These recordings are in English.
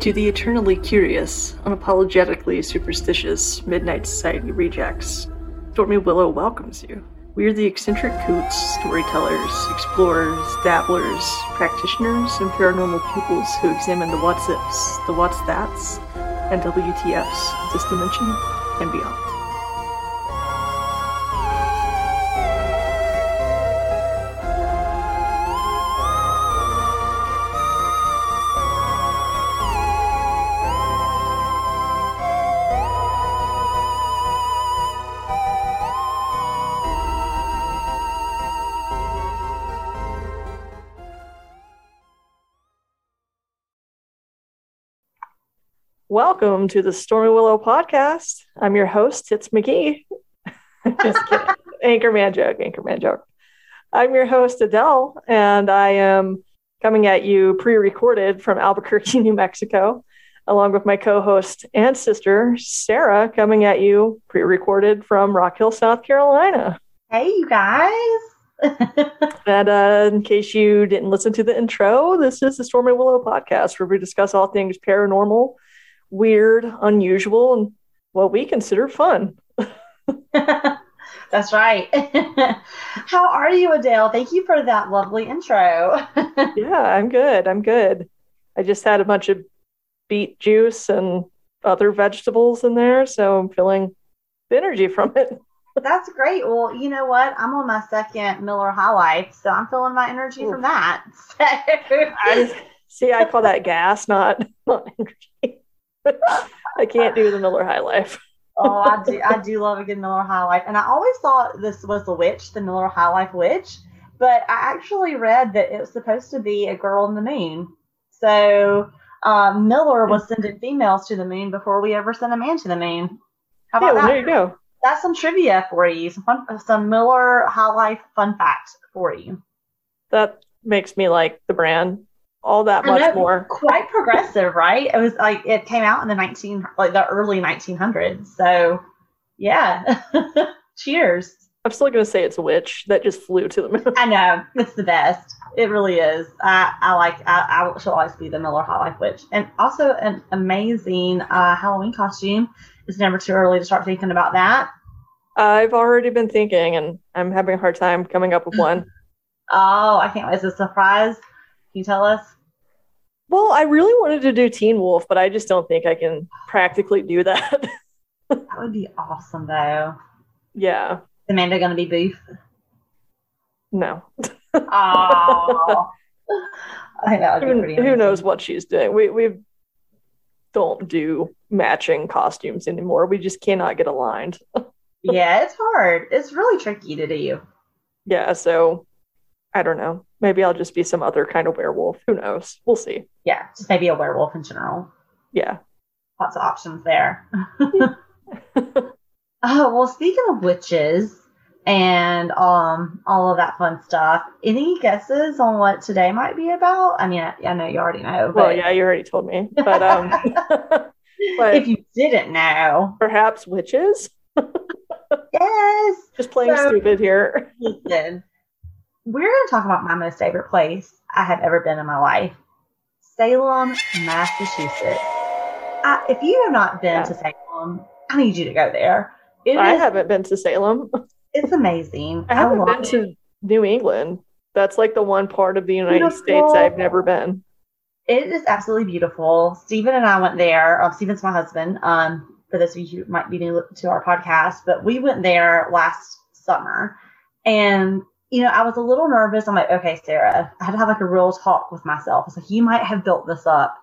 To the eternally curious, unapologetically superstitious Midnight Society rejects, Stormy Willow welcomes you. We are the eccentric coots, storytellers, explorers, dabblers, practitioners, and paranormal pupils who examine the what's ifs, the what's that's, and WTFs of this dimension and beyond. Welcome to the Stormy Willow podcast. I'm your host, Tits McGee. Just kidding. Anchorman joke, Anchorman joke. I'm your host, Adele, and I am coming at you pre recorded from Albuquerque, New Mexico, along with my co host and sister, Sarah, coming at you pre recorded from Rock Hill, South Carolina. Hey, you guys. And uh, in case you didn't listen to the intro, this is the Stormy Willow podcast where we discuss all things paranormal, weird, unusual, and what we consider fun. That's right. How are you, Adele? Thank you for that lovely intro. Yeah, I'm good. I'm good. I just had a bunch of beet juice and other vegetables in there, so I'm feeling the energy from it. That's great. Well, you know what? I'm on my second Miller High Life, so I'm feeling my energy from that. So- I see. I call that gas, not not energy. I can't do the Miller High Life. oh, I do. I do love a good Miller High Life, and I always thought this was the witch, the Miller High Life witch, but I actually read that it was supposed to be a girl in the moon. So um, Miller was sending females to the moon before we ever sent a man to the moon. How Yeah, about well, that? there you go. That's some trivia for you. Some fun, some Miller High Life fun facts for you. That makes me like the brand all that much more. Quite progressive, right? It was like it came out in the nineteen, like the early nineteen hundreds. So, yeah. Cheers. I'm still gonna say it's a witch that just flew to the moon. I know it's the best. It really is. I, I like. I, I shall always be the Miller High Life Witch, and also an amazing uh, Halloween costume. It's never too early to start thinking about that. I've already been thinking, and I'm having a hard time coming up with one. Oh, I can't wait! It's a surprise. Can you tell us? Well, I really wanted to do Teen Wolf, but I just don't think I can practically do that. That would be awesome, though. yeah, Is Amanda going to be Booth? no. Oh, I think that would be Who, who knows what she's doing? We we don't do matching costumes anymore. We just cannot get aligned. Yeah, it's hard. It's really tricky to do. Yeah, so I don't know. Maybe I'll just be some other kind of werewolf. Who knows? We'll see. Yeah, just maybe a werewolf in general. Yeah. Lots of options there. Oh well, speaking of witches and um all of that fun stuff, any guesses on what today might be about? I mean, I, I know you already know, but Well, yeah, you already told me. But um but if you didn't know, perhaps witches? yes, Just playing So- stupid here. listen, we're going to talk about my most favorite place I have ever been in my life, Salem, Massachusetts. I, if you have not been Yeah. to Salem, I need you to go there. It I is- haven't been to Salem. It's amazing. I haven't love been it. to New England. That's like the one part of the United Beautiful. States I've never been. It is absolutely beautiful. Stephen and I went there. Um, Stephen's my husband. Um, for those of you who might be new to our podcast, but we went there last summer, and you know, I was a little nervous. I'm like, okay, Sarah, I had to have like a real talk with myself. I was like, you might have built this up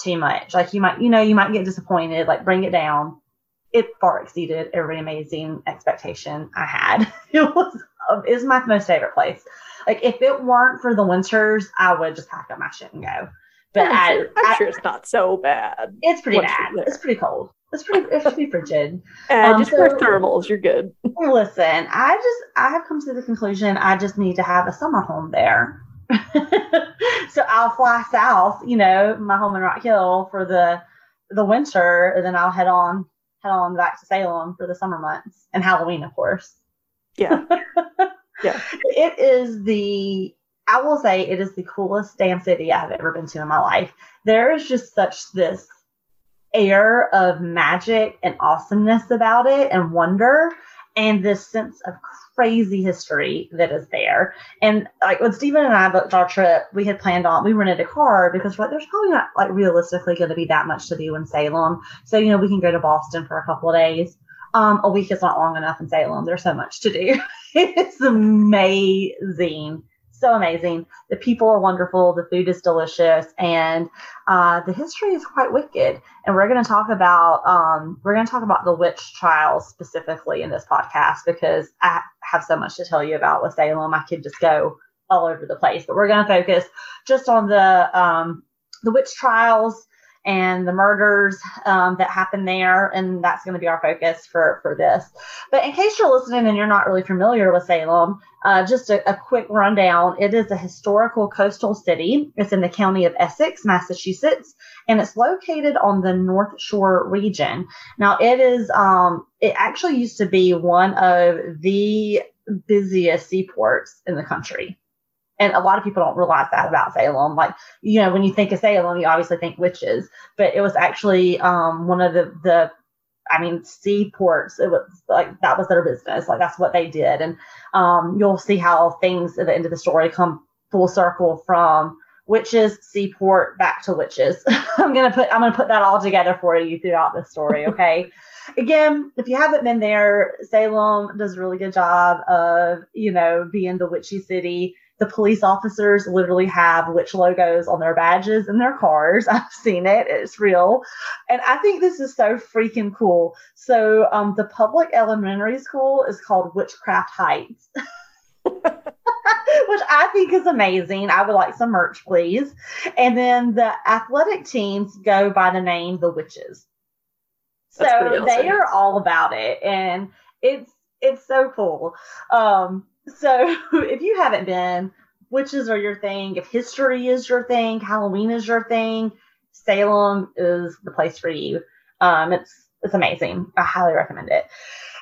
too much. Like, you might, you know, you might get disappointed. Like, bring it down. It far exceeded every amazing expectation I had. It was, um, it was my most favorite place. Like, if it weren't for the winters, I would just pack up my shit and go. But I'm, I, sure, I'm I- sure it's not so bad. it's pretty bad. It's pretty cold. It's pretty. It's pretty frigid. And Um, just wear thermals, you're good. Listen, I just I have come to the conclusion I just need to have a summer home there. so I'll fly south, you know, my home in Rock Hill for the the winter, and then I'll head on head on back to Salem for the summer months and Halloween, of course. Yeah. yeah. It is the I will say it is the coolest damn city I've ever been to in my life. There is just such this air of magic and awesomeness about it and wonder and this sense of crazy history that is there. And like when Stephen and I booked our trip, we had planned on we rented a car because like there's probably not like realistically going to be that much to do in Salem. So you know we can go to Boston for a couple of days. Um, a week is not long enough in Salem. There's so much to do. it's amazing so amazing. The people are wonderful. The food is delicious, and uh, the history is quite wicked. And we're going to talk about um, we're going to talk about the witch trials specifically in this podcast because I have so much to tell you about with Salem. I could just go all over the place, but we're going to focus just on the um, the witch trials and the murders um, that happened there, and that's going to be our focus for for this. But in case you're listening and you're not really familiar with Salem, uh, just a, a, quick rundown. It is a historical coastal city. It's in the county of Essex, Massachusetts, and it's located on the North Shore region. Now, it is um, it actually used to be one of the busiest seaports in the country. And a lot of people don't realize that about Salem. Like, you know, when you think of Salem, you obviously think witches, but it was actually um, one of the, the, I mean, seaports. It was like that was their business. Like that's what they did. And um, you'll see how things at the end of the story come full circle from witches, seaport, back to witches. I'm gonna put I'm gonna put that all together for you throughout the story. Okay. Again, if you haven't been there, Salem does a really good job of, you know, being the witchy city the police officers literally have witch logos on their badges and their cars. I've seen it. It's real. And I think this is so freaking cool. So um, the public elementary school is called Witchcraft Heights. Which I think is amazing. I would like some merch, please. And then the athletic teams go by the name the Witches. So awesome. they are all about it. And it's it's so cool. Um, so if you haven't been, witches are your thing. If history is your thing, Halloween is your thing, Salem is the place for you. Um, it's it's amazing. I highly recommend it.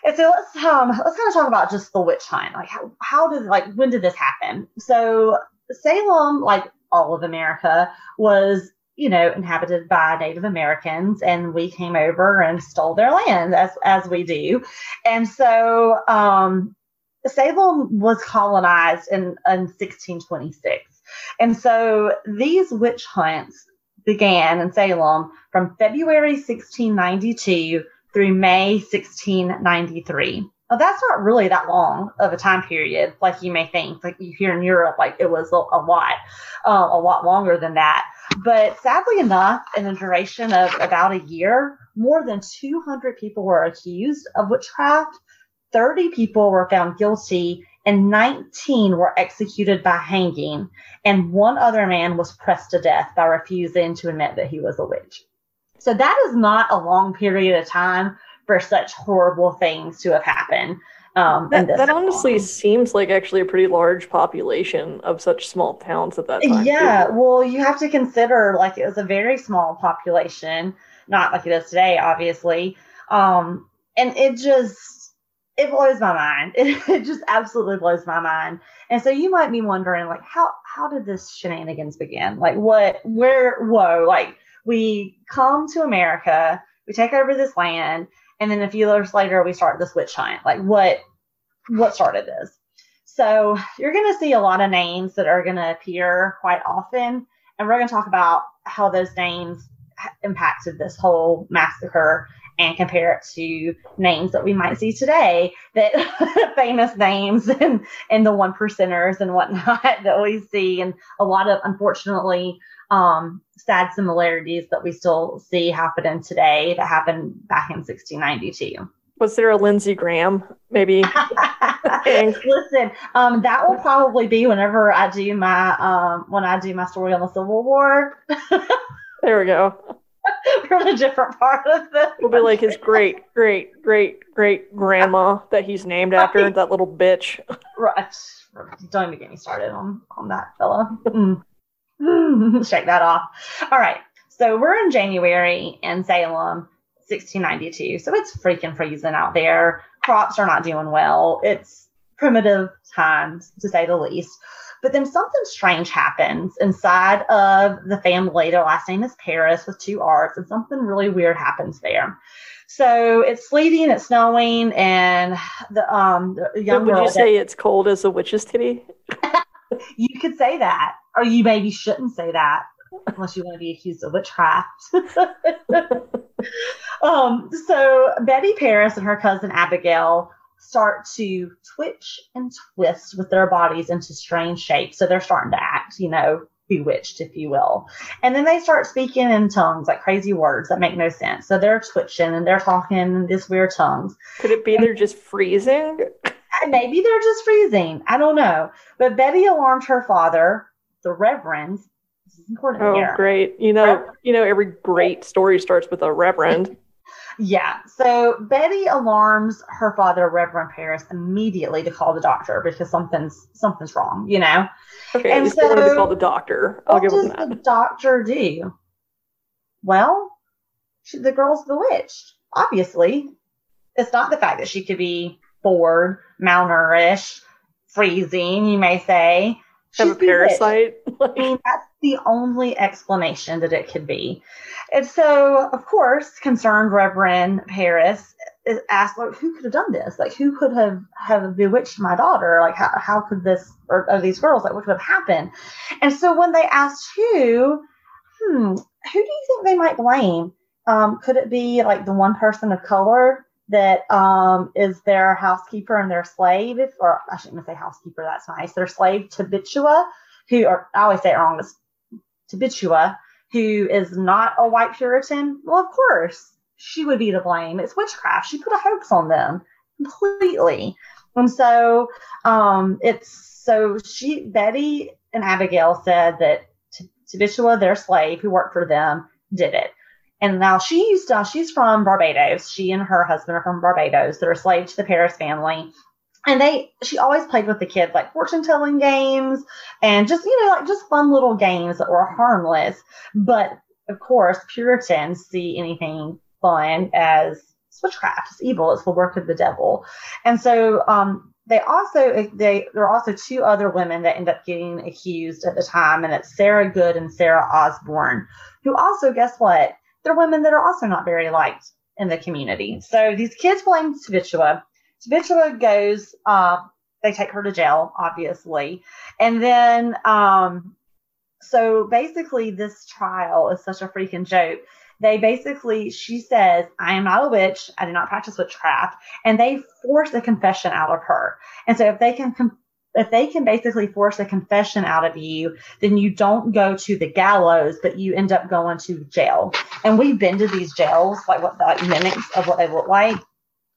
And so let's um let's kind of talk about just the witch hunt. Like how how did like when did this happen? So Salem, like all of America, was you know inhabited by Native Americans, and we came over and stole their land as as we do. And so um Salem was colonized in, in 1626. And so these witch hunts began in Salem from February 1692 through May 1693. Now, that's not really that long of a time period, like you may think. Like you hear in Europe, like it was a, a lot, uh, a lot longer than that. But sadly enough, in the duration of about a year, more than 200 people were accused of witchcraft 30 people were found guilty and 19 were executed by hanging, and one other man was pressed to death by refusing to admit that he was a witch. So that is not a long period of time for such horrible things to have happened. Um, that, that honestly seems like actually a pretty large population of such small towns at that time. Yeah, too. well, you have to consider like it was a very small population, not like it is today, obviously. Um, and it just it blows my mind. It, it, just absolutely blows my mind. And so you might be wondering, like, how how did this shenanigans begin? Like, what, where, whoa, like we come to America, we take over this land, and then a few years later we start this witch hunt. Like, what what started this? So you're going to see a lot of names that are going to appear quite often, and we're going to talk about how those names impacted this whole massacre and compare it to names that we might see today that famous names and and the one percenters and whatnot that we see and a lot of unfortunately um, sad similarities that we still see happening today that happened back in 1692 was there a Lindsey Graham? Maybe. Listen, um, that will probably be whenever I do my um, when I do my story on the Civil War. there we go. from a different part of the. Will be like his great, great, great, great grandma that he's named after. Right. That little bitch. Right. Don't even get me started on on that fella. Mm. Shake that off. All right. So we're in January in Salem, 1692. So it's freaking freezing out there. Crops are not doing well. It's primitive times to say the least. But then something strange happens inside of the family. Their last name is Parris with two R's, and something really weird happens there. So it's sleeting, it's snowing, and the um the young Would girl. you say it's cold as a witch's titty? you could say that, or you maybe shouldn't say that unless you want to be accused of witchcraft. um, so Betty Parris and her cousin Abigail start to twitch and twist with their bodies into strange shapes. So they're starting to act, you know, bewitched, if you will. And then they start speaking in tongues, like crazy words that make no sense. So they're twitching and they're talking in this weird tongues. Could it be they're just freezing? Maybe they're just freezing. I don't know. But Betty alarmed her father, the Reverend. This is important Oh, here. great! You know, you know, every great story starts with a reverend. Yeah. So Betty alarms her father, Reverend Parris, immediately to call the doctor because something's something's wrong, you know. Okay, And wanted to call the doctor. I'll what give does that. the doctor do? Well, she, the girl's bewitched. Obviously, it's not the fact that she could be bored, malnourished, freezing. You may say Have a parasite. I mean, that's the only explanation that it could be. And so, of course, concerned Reverend Parris asked, like, who could have done this? Like, who could have, have bewitched my daughter? Like, how, how could this, or, or these girls, like, what could have happened? And so when they asked who, hmm, who do you think they might blame? Um, could it be like the one person of color that um, is their housekeeper and their slave, or I shouldn't say housekeeper, that's nice, their slave Tabitua, who, I always say it wrong, it's Tabitua, who is not a white Puritan? Well, of course, she would be to blame. It's witchcraft. She put a hoax on them completely. And so um, it's so she, Betty and Abigail said that Tabitua, their slave who worked for them, did it. And now she's uh, she's from Barbados. She and her husband are from Barbados. They're a slave to the Parris family. And they she always played with the kids like fortune telling games and just you know like just fun little games that were harmless. But of course, Puritans see anything fun as witchcraft. It's evil. It's the work of the devil. And so um, they also they there are also two other women that end up getting accused at the time, and it's Sarah Good and Sarah Osborne, who also guess what? They're women that are also not very liked in the community. So these kids blame Tabitua. Tabitua goes. Uh, they take her to jail, obviously, and then um, so basically this trial is such a freaking joke they basically she says i am not a witch i do not practice witchcraft and they force a confession out of her and so if they can com- if they can basically force a confession out of you then you don't go to the gallows but you end up going to jail. And we've been to these jails like what like mimics of what they look like.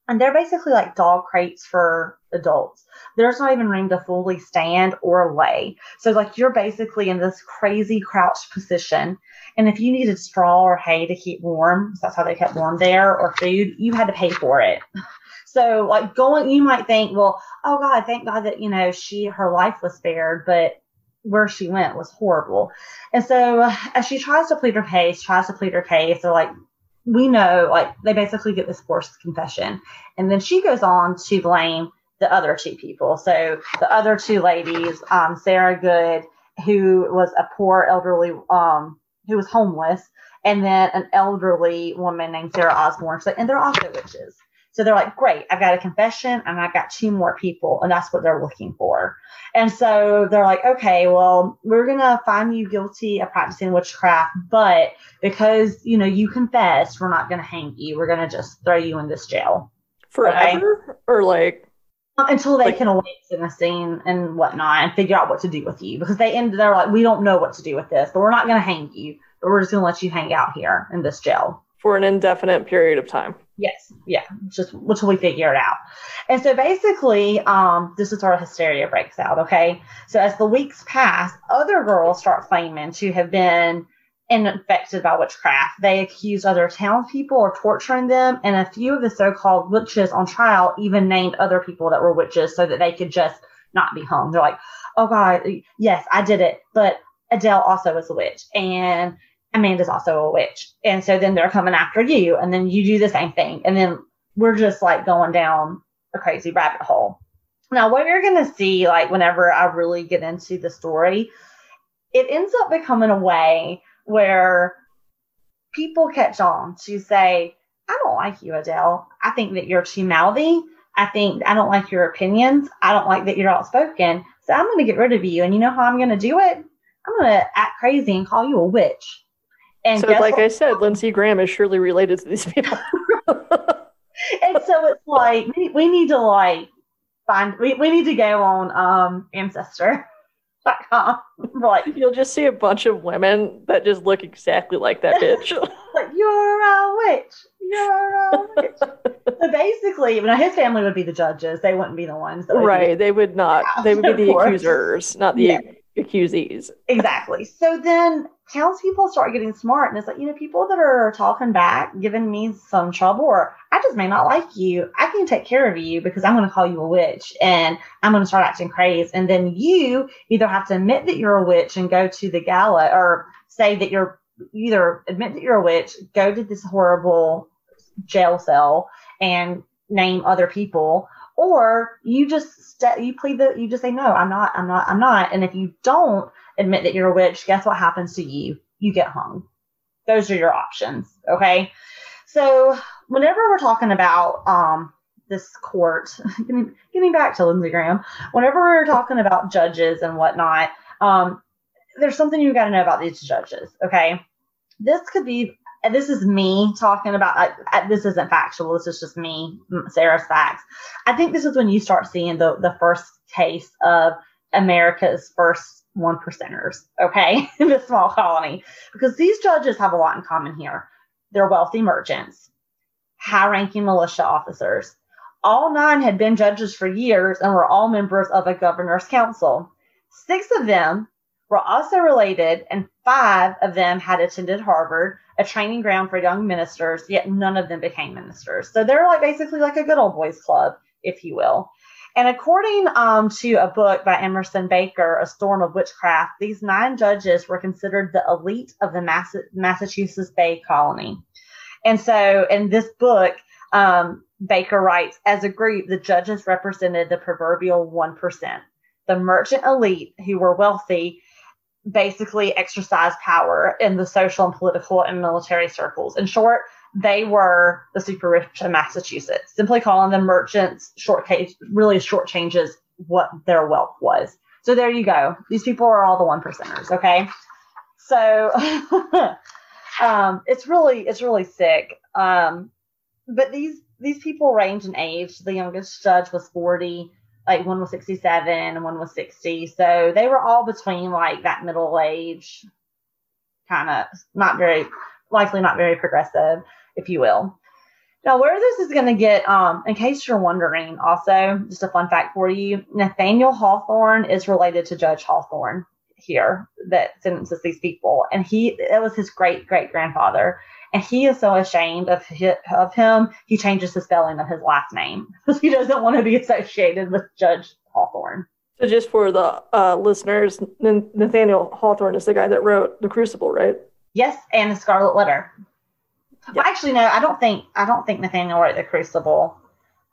And they're basically like dog crates for adults. There's not even room to fully stand or lay. So like you're basically in this crazy crouched position. And if you needed straw or hay to keep warm, that's how they kept warm there, or food, you had to pay for it. So like going, you might think, well, oh God, thank God that, you know, she, her life was spared, but where she went was horrible. And so uh, as she tries to plead her case, tries to plead her case, they're like, we know, like they basically get this forced confession. And then she goes on to blame the other two people. So the other two ladies, um, Sarah Good, who was a poor elderly, um, who was homeless, and then an elderly woman named Sarah Osborne. So, and they're also witches. So they're like, great, I've got a confession and I've got two more people, and that's what they're looking for. And so they're like, okay, well, we're gonna find you guilty of practicing witchcraft, but because you know you confessed, we're not gonna hang you. We're gonna just throw you in this jail Forever? Or like, until they Like- can await sentencing and whatnot and figure out what to do with you because they end they're like we don't know what to do with this but we're not going to hang you but we're just going to let you hang out here in this jail for an indefinite period of time. Yes. Yeah. Just until we figure it out. And so basically um this is where hysteria breaks out okay? So as the weeks pass other girls start claiming to have been infected by witchcraft. They accuse other townspeople of torturing them, and a few of the so-called witches on trial even named other people that were witches so that they could just not be hung. They're like, "Oh God, yes, I did it," but Adele also is a witch, and Amanda's also a witch, and so then they're coming after you, and then you do the same thing, and then we're just like going down a crazy rabbit hole. Now, what you're going to see, like, whenever I really get into the story, it ends up becoming a way where people catch on to say, I don't like you, Adele. I think that you're too mouthy. I think I don't like your opinions. I don't like that you're outspoken. So I'm going to get rid of you. And you know how I'm going to do it? I'm going to act crazy and call you a witch. And so, like what? I said, Lindsey Graham is surely related to these people. and so it's like we, we need to like find we, we need to go on um ancestor.com. Like you'll just see a bunch of women that just look exactly like that bitch. like you're a witch. You're a witch. so basically, you know, his family would be the judges. They wouldn't be the ones. Would right. Be, they would not. Yeah, they would be the accusers, not the yeah. Accusees. Exactly. So then townspeople start getting smart, and it's like you know, people that are talking back, giving me some trouble, or I just may not like you. I can take care of you because I'm going to call you a witch, and I'm going to start acting crazy. And then you either have to admit that you're a witch and go to the gala, or say that you're either admit that you're a witch, go to this horrible jail cell, and name other people, or you just st- you plead the you just say no, I'm not, I'm not, I'm not. And if you don't admit that you're a witch, guess what happens to you? You get hung. Those are your options. Okay. So whenever we're talking about um, this court, getting, getting back to Lindsey Graham, whenever we're talking about judges and whatnot, um, there's something you got to know about these judges. Okay. This could be, this is me talking about, this isn't factual. This is just me, Sarah's facts. I think this is when you start seeing the, the first case of America's first one percenters, okay, in this small colony. Because these judges have a lot in common here. They're wealthy merchants, high ranking militia officers. All nine had been judges for years and were all members of a governor's council. Six of them were also related, and five of them had attended Harvard, a training ground for young ministers, yet none of them became ministers. So they're like basically like a good old boys club, if you will. And according um, to a book by Emerson Baker, A Storm of Witchcraft, these nine judges were considered the elite of the Mass- Massachusetts Bay Colony. And so in this book, um, Baker writes, as a group, the judges represented the proverbial 1%. The merchant elite, who were wealthy, basically exercised power in the social and political and military circles. In short, they were the super rich in Massachusetts. Simply calling them merchants short case really short changes what their wealth was. So there you go. These people are all the one percenters. Okay. So um, it's really it's really sick. Um, but these these people range in age. The youngest judge was 40, like one was 67 and one was 60. So they were all between like that middle age, kind of not very likely not very progressive if you will. Now, where this is going to get, um, in case you're wondering, also, just a fun fact for you Nathaniel Hawthorne is related to Judge Hathorne here that sentences these people. And he, it was his great great grandfather. And he is so ashamed of, his, of him, he changes the spelling of his last name because he doesn't want to be associated with Judge Hathorne. So, just for the uh, listeners, Nathaniel Hawthorne is the guy that wrote The Crucible, right? Yes, and The Scarlet Letter. Well, actually, no, I don't think I don't think Nathaniel wrote the Crucible.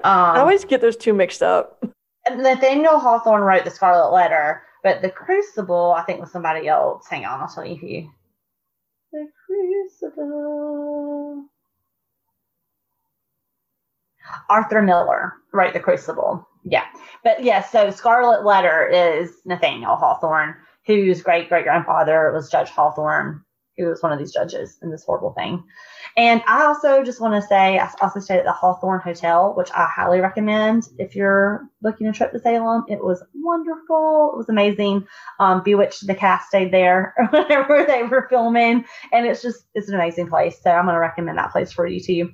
Um, I always get those two mixed up. Nathaniel Hawthorne wrote the Scarlet Letter, but the Crucible I think was somebody else. Hang on, I'll tell you who. Crucible. Arthur Miller wrote the Crucible. Yeah, but yeah. So Scarlet Letter is Nathaniel Hawthorne, whose great great grandfather was Judge Hathorne, who was one of these judges in this horrible thing. And I also just want to say, I also stayed at the Hawthorne Hotel, which I highly recommend if you're booking a trip to Salem. It was wonderful. It was amazing. Um, Bewitched, the cast stayed there whenever they were filming, and it's just it's an amazing place. So I'm going to recommend that place for you too.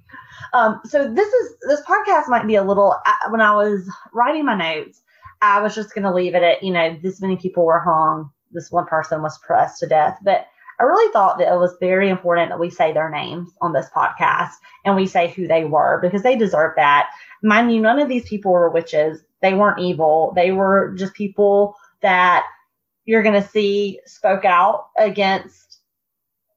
Um, so this is this podcast might be a little. When I was writing my notes, I was just going to leave it at you know this many people were hung, this one person was pressed to death, but I really thought that it was very important that we say their names on this podcast and we say who they were because they deserve that. Mind you, none of these people were witches. They weren't evil. They were just people that you're going to see spoke out against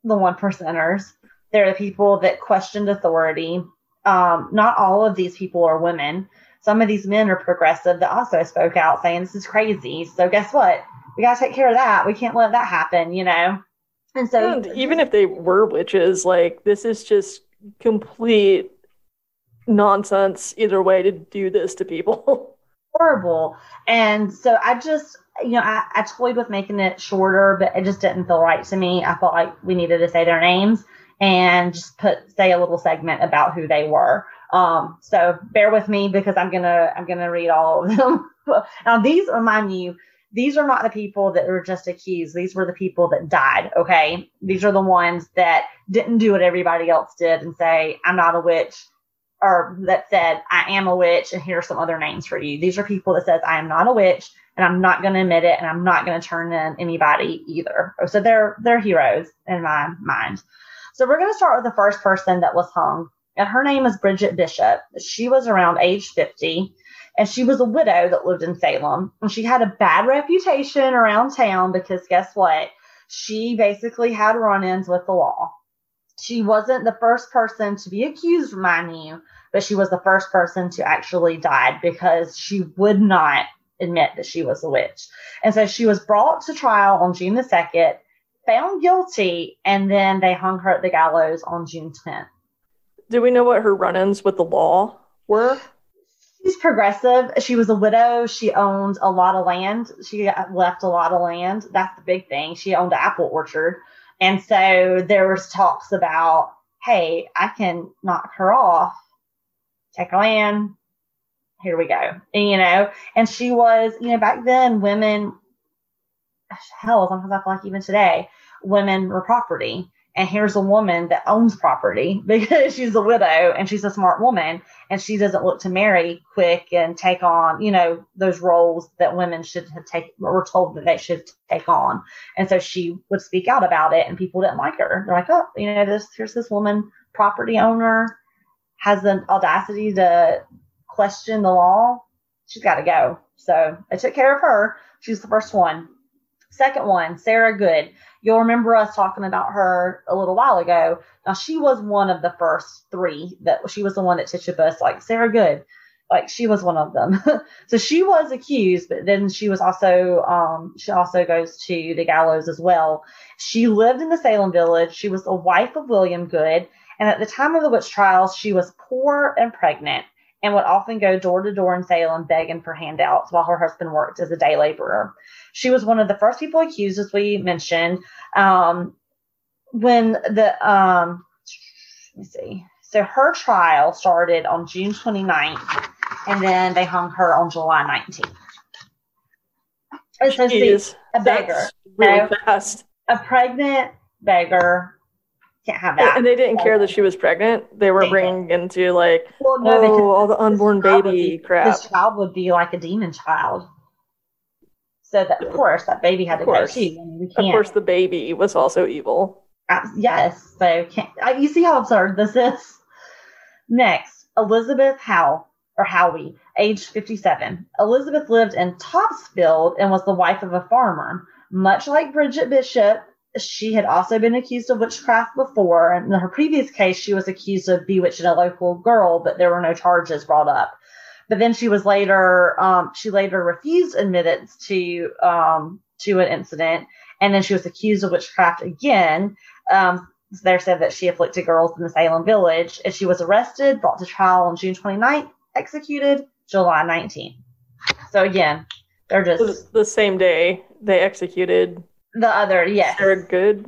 the one percenters. They're the people that questioned authority. Um, not all of these people are women. some of these men are progressive that also spoke out saying this is crazy. So guess what? We got to take care of that. We can't let that happen, you know? And so, and even if they were witches, like this is just complete nonsense either way to do this to people. Horrible. And so I just, you know, I, I toyed with making it shorter, but it just didn't feel right to me. I felt like we needed to say their names and just put say a little segment about who they were. Um, so bear with me because I'm gonna I'm gonna read all of them. now these remind you, these are not the people that were just accused. These were the people that died. Okay, these are the ones that didn't do what everybody else did and say I'm not a witch, or that said I am a witch and here are some other names for you. These are people that says I am not a witch and I'm not going to admit it and I'm not going to turn in anybody either. Oh, so they're they're heroes in my mind. So we're going to start with the first person that was hung, and her name is Bridget Bishop. She was around age 50, and she was a widow that lived in Salem. And she had a bad reputation around town because guess what? She basically had run ins with the law. She wasn't the first person to be accused, mind you, but she was the first person to actually die because she would not admit that she was a witch. And so she was brought to trial on June the 2nd found guilty, and then they hung her at the gallows on June 10th. Do we know what her run ins with the law were? She's progressive. She was a widow. She owned a lot of land. She left a lot of land. That's the big thing. She owned an apple orchard. And so there was talks about, hey, I can knock her off, take her land. Here we go. And, you know, and she was, you know, back then women hell, sometimes I feel like even today, women were property. And here's a woman that owns property because she's a widow and she's a smart woman and she doesn't look to marry quick and take on, you know, those roles that women should have taken or were told that they should take on. And so she would speak out about it and people didn't like her. They're like, oh, you know, this here's this woman, property owner, has the audacity to question the law. She's got to go. So I took care of her. She's the first one. Second one, Sarah Good. You'll remember us talking about her a little while ago. Now she was one of the first three that she was the one that Tituba like Sarah Good, like she was one of them. so she was accused, but then she was also um, she also goes to the gallows as well. She lived in the Salem village. She was the wife of William Good, and at the time of the witch trials, she was poor and pregnant and would often go door to door in Salem begging for handouts while her husband worked as a day laborer. She was one of the first people accused, as we mentioned. Um, when the, um, let me see. So her trial started on June 29th, and then they hung her on July 19th. so see, a beggar. Really fast. A pregnant beggar can't have that. And they didn't care that she was pregnant. They were bringing into like, well, no, oh, all the unborn baby be, crap. This child would be like a demon child. So that, of course, that baby had to go too. I mean, of course, the baby was also evil. Uh, yes. So uh, you see how absurd this is. Next, Elizabeth Howe or Howie, age 57. Elizabeth lived in Topsfield and was the wife of a farmer. Much like Bridget Bishop, she had also been accused of witchcraft before. And In her previous case, she was accused of bewitching a local girl, but there were no charges brought up. But then she was later, um, she later refused admittance to, um, to an incident. And then she was accused of witchcraft again. Um, there said that she afflicted girls in the Salem village. And she was arrested, brought to trial on June 29th, executed July 19th. So again, they're just the same day they executed the other. Yes, they're good.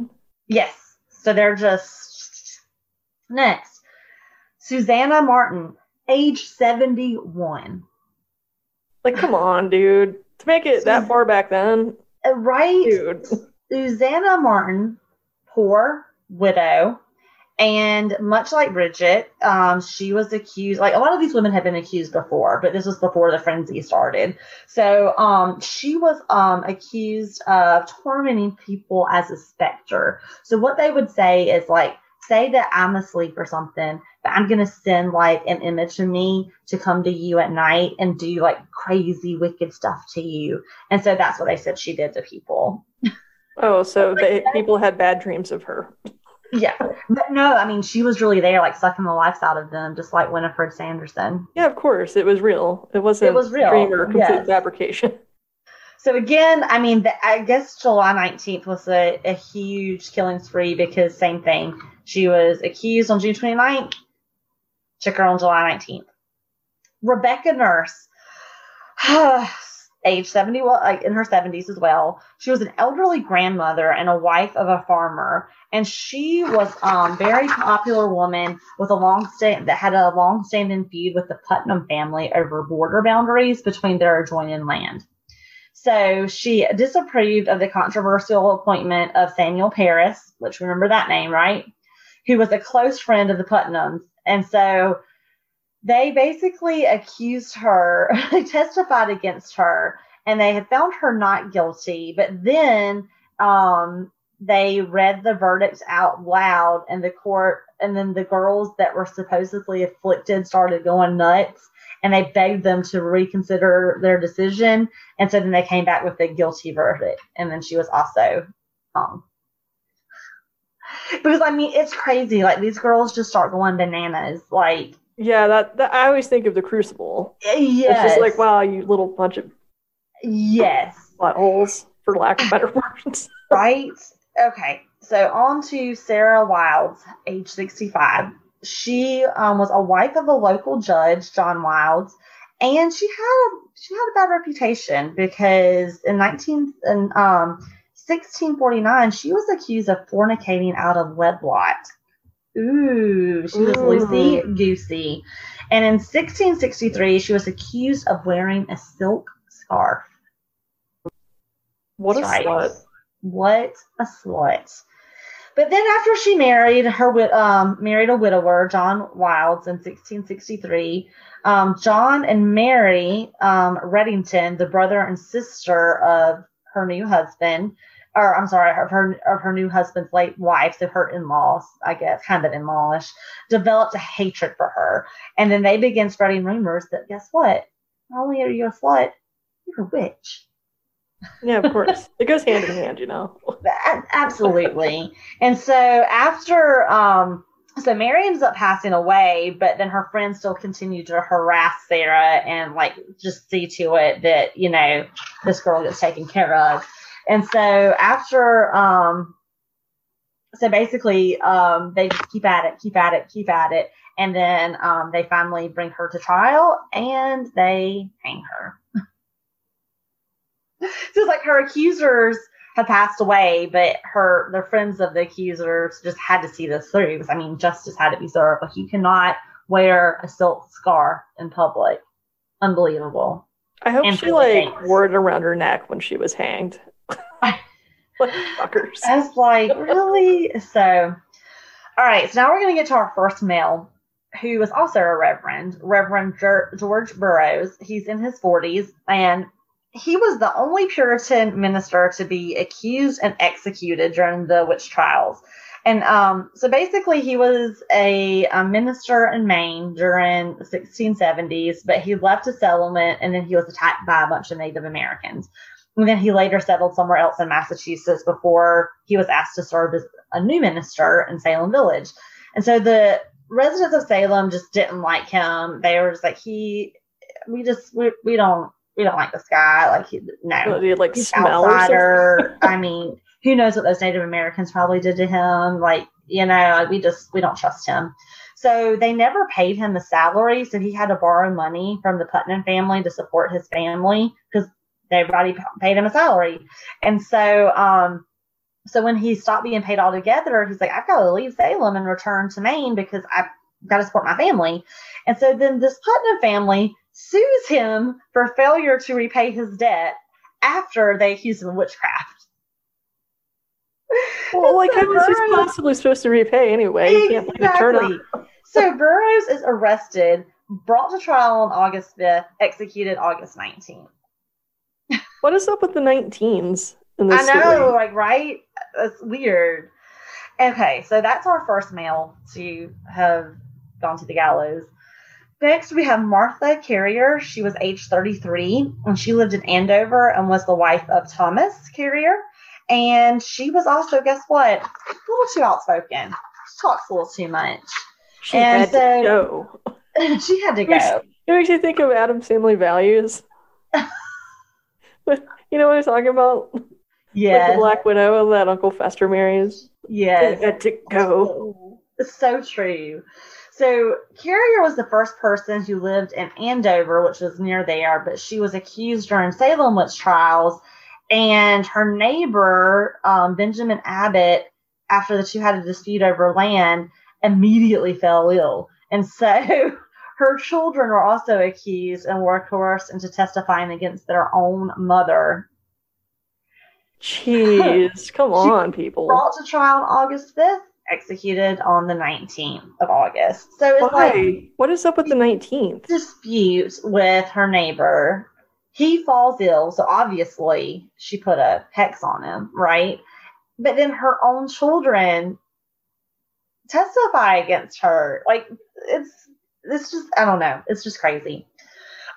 Yes, so they're just next. Susanna Martin, age 71. Like, come on, dude. To make it that far back then. Uh, right? Dude. Susanna Martin, poor widow. And much like Bridget, um, she was accused, like a lot of these women had been accused before, but this was before the frenzy started. So um, she was um, accused of tormenting people as a specter. So what they would say is like, say that I'm asleep or something, but I'm going to send like an image of me to come to you at night and do like crazy, wicked stuff to you. And so that's what they said she did to people. Oh, so they, people had bad dreams of her. Yeah. But no, I mean, she was really there, like sucking the life out of them, just like Winifred Sanderson. Yeah, of course. It was real. It wasn't It was real, dream or complete yes. fabrication. So again, I mean, the, I guess July 19th was a, a huge killing spree because same thing. She was accused on June 29th, took her on July 19th. Rebecca Nurse, age 70, well, like in her 70s as well. She was an elderly grandmother and a wife of a farmer, and she was um very popular woman with a long stay that had a long standing feud with the Putnam family over border boundaries between their adjoining land. So she disapproved of the controversial appointment of Samuel Parris, which remember that name, right? Who was a close friend of the Putnams. And so they basically accused her, they testified against her, and they had found her not guilty. But then um, they read the verdicts out loud in the court, and then the girls that were supposedly afflicted started going nuts and they begged them to reconsider their decision. And so then they came back with a guilty verdict. And then she was also hung. Because I mean, it's crazy. Like these girls just start going bananas. Like, Yeah, that, that I always think of the Crucible. yes, It's just like, wow, you little bunch of yes, buttholes, for lack of better words. right? Okay, so on to Sarah Wildes, age 65. She um, was a wife of a local judge, John Wildes, and she had she had a bad reputation because in 19 in um 1649 she was accused of fornicating out of wedlock. Ooh, she was Ooh. Lucy Goosey. And in 1663 she was accused of wearing a silk scarf. What a slut. What a slut. But then after she married her um, married a widower, John Wildes, in 1663, um, John and Mary um, Reddington, the brother and sister of her new husband, or I'm sorry, of her of her new husband's late wife, so her in-laws, I guess, kind of in-lawish, developed a hatred for her, and then they begin spreading rumors that guess what? Not only are you a slut, you're a witch. Yeah, of course. it goes hand in hand, you know. Absolutely. and so after, um, so Mary ends up passing away, but then her friends still continue to harass Sarah and like just see to it that, you know, this girl gets taken care of. And so after, um, so basically, um, they just keep at it, keep at it, keep at it. And then, um, they finally bring her to trial and they hang her. so it's like her accusers had passed away, but her the friends of the accusers just had to see this through. Because I mean, justice had to be served. Like you cannot wear a silk scarf in public. Unbelievable. I hope And she like wore it around her neck when she was hanged. Fuckers. I was like, really? So, all right. So now we're gonna get to our first male, who was also a reverend, Reverend George Burroughs. He's in his forties, and he was the only Puritan minister to be accused and executed during the witch trials. And um, so basically, he was a, a minister in Maine during the 1670s, but he left a settlement and then he was attacked by a bunch of Native Americans. And then he later settled somewhere else in Massachusetts before he was asked to serve as a new minister in Salem Village. And so the residents of Salem just didn't like him. They were just like, he, we just, we, we don't, we don't like this guy. Like, he, no he like he's smell outsider. I mean, who knows what those Native Americans probably did to him? Like, you know, we just we don't trust him. So they never paid him a salary, so he had to borrow money from the Putnam family to support his family because everybody p- paid him a salary. And so, um, so when he stopped being paid altogether, he's like, I've got to leave Salem and return to Maine because I've got to support my family. And so then this Putnam family sues him for failure to repay his debt after they accuse him of witchcraft. Well, like So how was he possibly supposed to repay anyway? You can't like, turn Exactly. so Burroughs is arrested, brought to trial on August 5th, executed August 19th. What is up with the 19s in this I know, story? like, right? That's weird. Okay, so that's our first male to have gone to the gallows. Next, we have Martha Carrier. She was age 33, and she lived in Andover and was the wife of Thomas Carrier. And she was also, guess what, a little too outspoken. She talks a little too much. She And had so- to go. she had to go. It makes you think of Addams Family Values. you know what I'm talking about? With the Black Widow and that Uncle Fester marries. Yes. She had to go. It's so true. So Carrier was the first person who lived in Andover, which was near there, but she was accused during Salem witch trials. And her neighbor, um, Benjamin Abbott, after the two had a dispute over land, immediately fell ill. And so her children were also accused and were coerced into testifying against their own mother. Jeez, come on, people. Brought to trial on August 5th, executed on the 19th of August. So it's like What is up with the 19th? dispute with her neighbor. He falls ill, so obviously she put a hex on him, right? But then her own children testify against her. Like it's it's just I don't know. It's just crazy.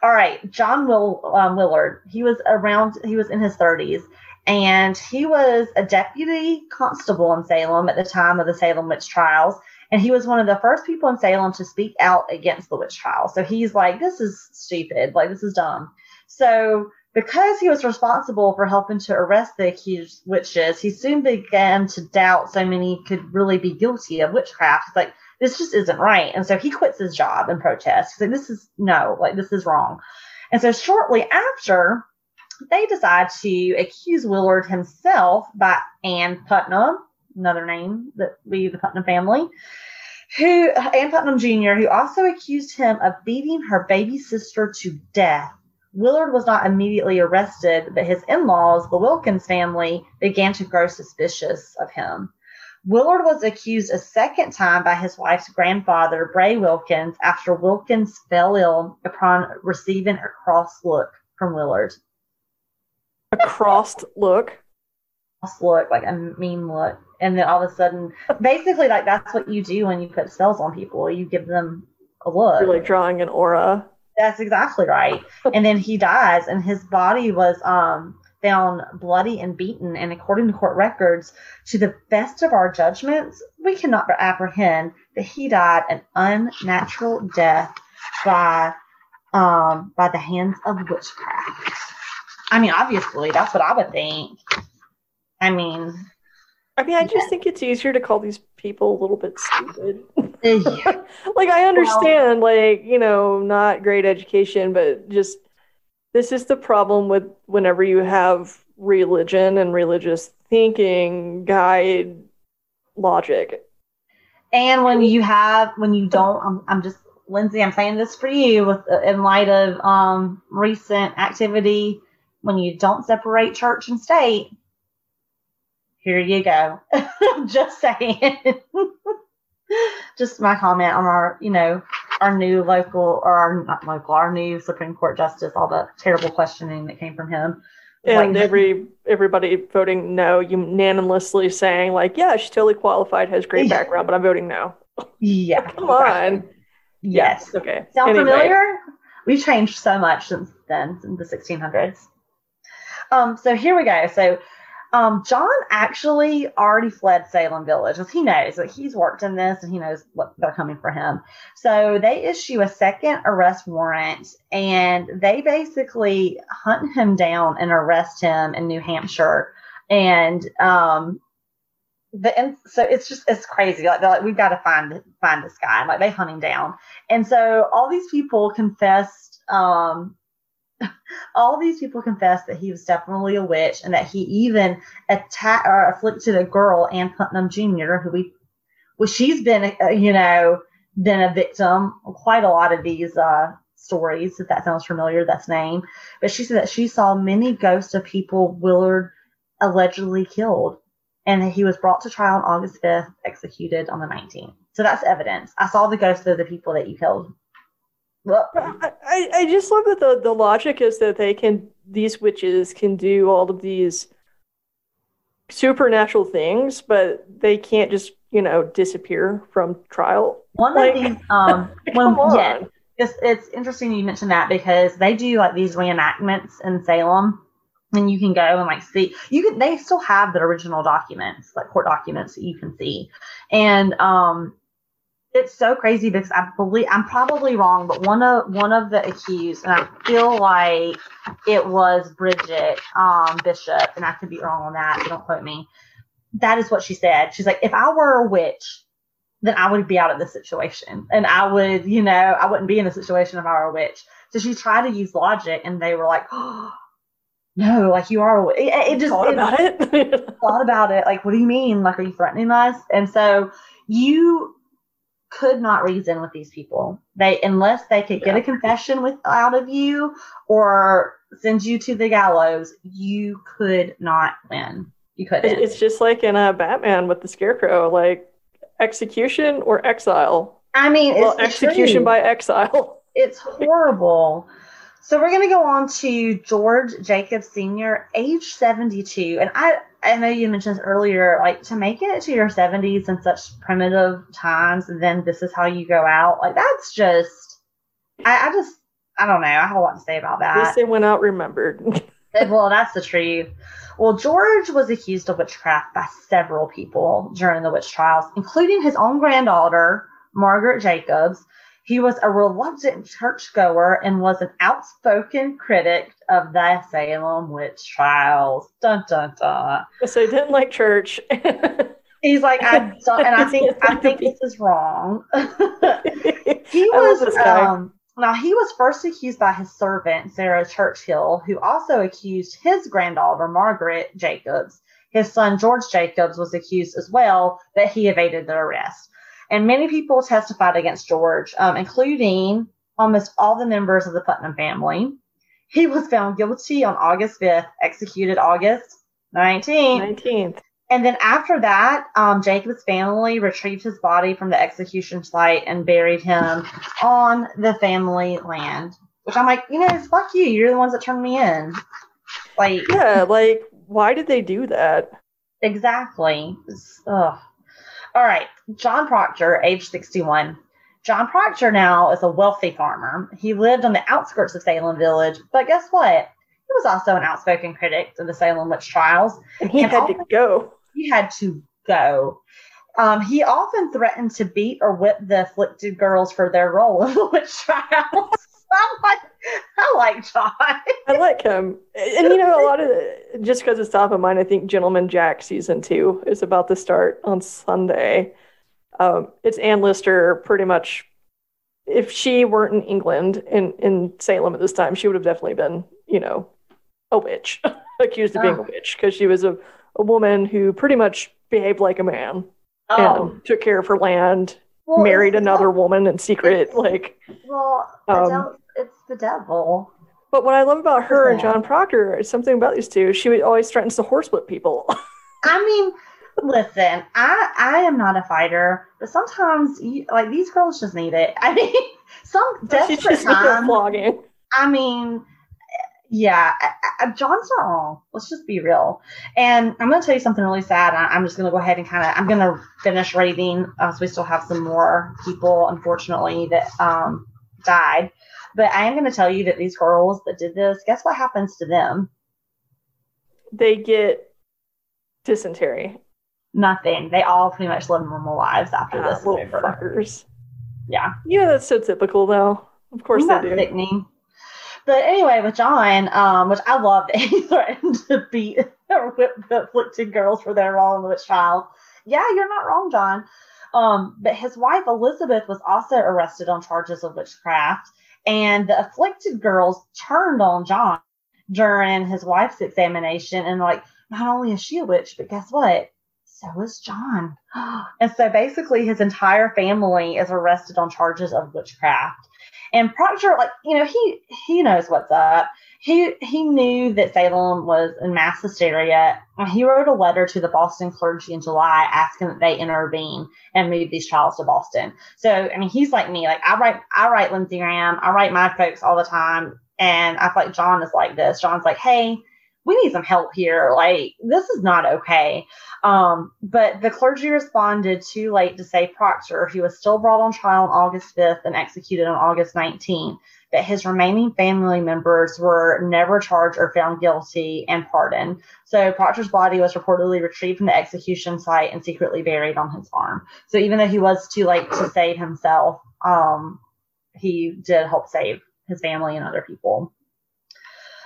All right, John Will um, Willard. He was around. He was in his thirties, and he was a deputy constable in Salem at the time of the Salem witch trials. And he was one of the first people in Salem to speak out against the witch trials. So he's like, this is stupid. Like, this is dumb. So, because he was responsible for helping to arrest the accused witches, he soon began to doubt so many could really be guilty of witchcraft. He's like, this just isn't right. And so he quits his job and protests. He's like, this is no, like, this is wrong. And so, shortly after, they decide to accuse Willard himself by Ann Putnam, another name that we, the Putnam family, who Ann Putnam Jr., who also accused him of beating her baby sister to death. Willard was not immediately arrested, but his in laws, the Wilkins family, began to grow suspicious of him. Willard was accused a second time by his wife's grandfather, Bray Wilkins, after Wilkins fell ill upon receiving a cross look from Willard. A crossed look. Cross look, like a mean look. And then all of a sudden, basically, like that's what you do when you put spells on people. You give them a look. You're like drawing an aura. That's exactly right. and then he dies, and his body was um, found bloody and beaten. And according to court records, to the best of our judgments, we cannot apprehend that he died an unnatural death by um, by the hands of witchcraft. I mean, obviously, that's what I would think. I mean, I mean, I just think it's easier to call these people a little bit stupid. like, I understand, like, you know, not great education, but just this is the problem with whenever you have religion and religious thinking guide logic. And when you have, when you don't, I'm, I'm just, Lindsay, I'm saying this for you with, in light of um, recent activity, when you don't separate church and state, here you go. just saying. just my comment on our, you know, our new local, or our, not local, our new Supreme Court justice, all the terrible questioning that came from him. And Like- every everybody voting no, unanimously saying like, yeah, she's totally qualified, has great Yeah. background, but I'm voting no. Yeah. Come on. Yes. Okay. Sound Anyway. familiar? We've changed so much since then, in the 1600s. Um, so here we go. So um, John actually already fled Salem Village, because he knows that he's worked in this and he knows what they're coming for him. So they issue a second arrest warrant, and they basically hunt him down and arrest him in New Hampshire. And um, the and so it's just it's crazy. Like they're like, we've got to find find this guy. Like they hunt him down. And so all these people confessed, um, all these people confessed that he was definitely a witch and that he even attacked or afflicted a girl, Ann Putnam Jr., who we, well, she's been, uh, you know, been a victim quite a lot of these uh, stories. If that sounds familiar, that's name. But she said that she saw many ghosts of people Willard allegedly killed, and that he was brought to trial on August 5th, executed on the 19th. So that's evidence. I saw the ghosts of the people that you killed. I I just love that the, the logic is that they can these witches can do all of these supernatural things, but they can't just, you know, disappear from trial. one Like, of these, um, Come when, on. yeah, it's, it's interesting you mentioned that because they do like these reenactments in Salem and you can go and like see you can they still have the original documents like court documents that you can see and um it's so crazy because I believe I'm probably wrong, but one of one of the accused, and I feel like it was Bridget um, Bishop, and I could be wrong on that. Don't quote me. That is what she said. She's like, if I were a witch, then I would be out of this situation, and I would, you know, I wouldn't be in the situation if I were a witch. So she tried to use logic, and they were like, oh, no, like you are. It, it just thought it, about it. thought about it. Like, what do you mean? Like, are you threatening us? And so you could not reason with these people. They unless they could get Yeah. a confession with out of you or send you to the gallows, you could not win. You couldn't. It's just like in a Batman with the Scarecrow, like execution or exile. I mean, well, execution truth. by exile. It's horrible. So we're going to go on to George Jacobs Sr., age 72. And I, I know you mentioned this earlier, like to make it to your 70s in such primitive times, and then this is how you go out. Like that's just, I, I just, I don't know. I have a lot to say about that. At least they went out remembered. well, that's the truth. Well, George was accused of witchcraft by several people during the witch trials, including his own granddaughter, Margaret Jacobs. He was a reluctant churchgoer and was an outspoken critic of the Salem witch trials. Dun dun dun. so they didn't like church. He's like, I don't, and I think I think this is wrong. he was um, now he was first accused by his servant Sarah Churchill, who also accused his granddaughter Margaret Jacobs. His son George Jacobs was accused as well, but he evaded the arrest. And many people testified against George, um, including almost all the members of the Putnam family. He was found guilty on August 5th, executed August 19th. 19th. And then after that, um, Jacob's family retrieved his body from the execution site and buried him on the family land. Which I'm like, you know, fuck you. You're the ones that turned me in. Like, Yeah, like, why did they do that? exactly. Ugh. All right. John Proctor, age 61. John Proctor now is a wealthy farmer. He lived on the outskirts of Salem Village, but guess what? He was also an outspoken critic of the Salem witch trials. And he And had all- to go. he had to go. Um, he often threatened to beat or whip the afflicted girls for their role in the witch trials. I'm like, I like John. I like him. And you know, a lot of just because it's top of mind, I think Gentleman Jack season two is about to start on Sunday. Um, it's Anne Lister pretty much. If she weren't in England in, in Salem at this time, she would have definitely been, you know, a witch, accused of being a Oh. witch, because she was a, a woman who pretty much behaved like a man Oh, and took care of her land, well, married another woman in secret. Like, Well, Um, the devil. but what I love about her and John Proctor is something about these two. She would always threatens to horsewhip people. I mean, listen, I I am not a fighter, but sometimes you, like these girls just need it. I mean, some desperate just needs a times. flogging. I mean, yeah, I, I, John's not wrong. Let's just be real. And I'm going to tell you something really sad. I, I'm just going to go ahead and kind of, I'm going to finish reading. Uh, so we still have some more people, unfortunately, that um, died. But I am going to tell you that these girls that did this, guess what happens to them? They get dysentery. Nothing. They all pretty much live normal lives after Ah, this little over. fuckers. Yeah. Yeah, that's so typical, though. Of course Isn't they that do. sickening? But anyway, with John, um, which I love that he threatened to beat or whip the afflicted girls for their role in the witch trials. Yeah, you're not wrong, John. Um, but his wife Elizabeth was also arrested on charges of witchcraft, and the afflicted girls turned on John during his wife's examination and like, not only is she a witch, but guess what? So is John. And so basically his entire family is arrested on charges of witchcraft. And Proctor, like, you know, he he knows what's up. He he knew that Salem was in mass hysteria. He wrote a letter to the Boston clergy in July asking that they intervene and move these trials to Boston. So I mean he's like me. Like I write I write Lindsey Graham, I write my folks all the time. And I feel like John is like this. John's like, hey, we need some help here. Like, this is not okay. Um, but the clergy responded too late to save Proctor. He was still brought on trial on August 5th and executed on August 19th. But his remaining family members were never charged or found guilty and pardoned. So Proctor's body was reportedly retrieved from the execution site and secretly buried on his farm. So even though he was too late to save himself, um, he did help save his family and other people.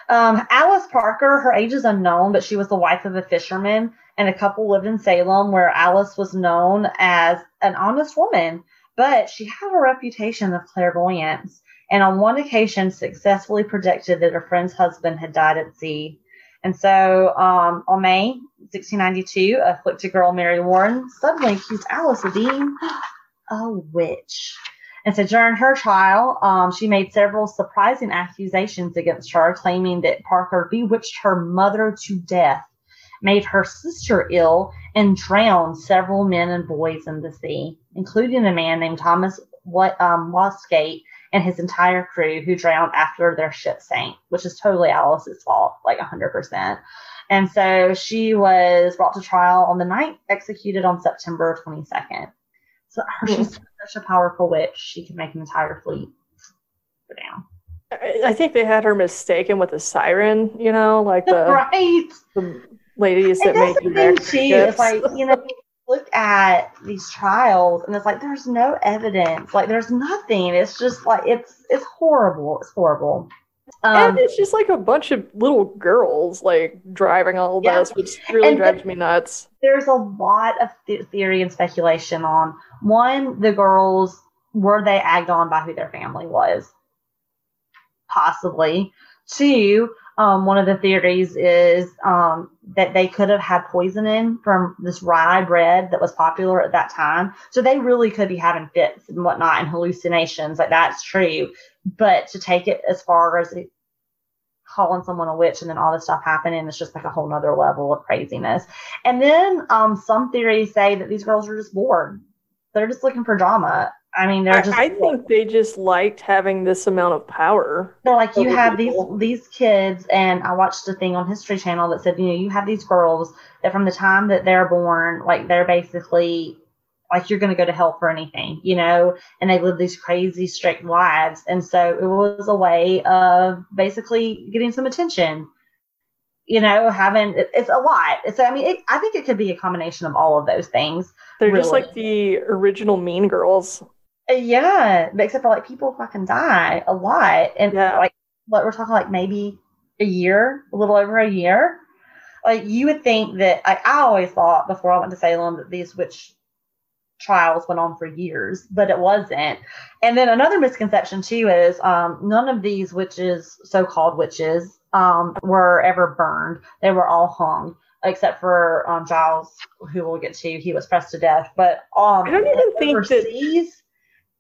Um, Alice Parker, her age is unknown, but she was the wife of a fisherman, and a couple lived in Salem where Alice was known as an honest woman, but she had a reputation of clairvoyance, and on one occasion successfully predicted that her friend's husband had died at sea. And so um, on May 1692, a afflicted girl, Mary Warren, suddenly accused Alice of being a witch. And so during her trial, um, she made several surprising accusations against her, claiming that Parker bewitched her mother to death, made her sister ill, and drowned several men and boys in the sea, including a man named Thomas what um, and his entire crew who drowned after their ship sank, which is totally Alice's fault, like 100%. And so she was brought to trial on the night, executed on September 22nd. So her, she's hmm. such a powerful witch. She can make an entire fleet go down. I think they had her mistaken with a siren, you know, like the, right. the ladies that make thing too. It's like you know, look at these trials, and it's like there's no evidence. Like there's nothing. It's just like it's it's horrible. It's horrible. Um, and it's just like a bunch of little girls like driving all yeah. this, which really and drives me nuts. There's a lot of th- theory and speculation on one, the girls were they egged on by who their family was, possibly. Two, um, one of the theories is um, that they could have had poisoning from this rye bread that was popular at that time. So they really could be having fits and whatnot and hallucinations. Like that's true. But to take it as far as calling someone a witch and then all this stuff happening, it's just like a whole nother level of craziness. And then um, some theories say that these girls are just bored. They're just looking for drama. I mean, they're just. I, I think they just liked having this amount of power. They're like, you have people. these these kids, and I watched a thing on History Channel that said, you know, you have these girls that from the time that they're born, like they're basically like you're going to go to hell for anything, you know, and they live these crazy strict lives. And so it was a way of basically getting some attention, you know, having it's a lot. So, I mean, it, I think it could be a combination of all of those things. They're really. just like the original Mean Girls. Yeah, except for like people fucking die a lot. And yeah. like, what we're talking like maybe a year, a little over a year. Like you would think that I, I always thought before I went to Salem that these witch trials went on for years, but it wasn't. And then another misconception too is um, none of these witches, so-called witches, um, were ever burned. They were all hung, except for um, Giles, who we'll get to. He was pressed to death. But um, I don't even think overseas, that.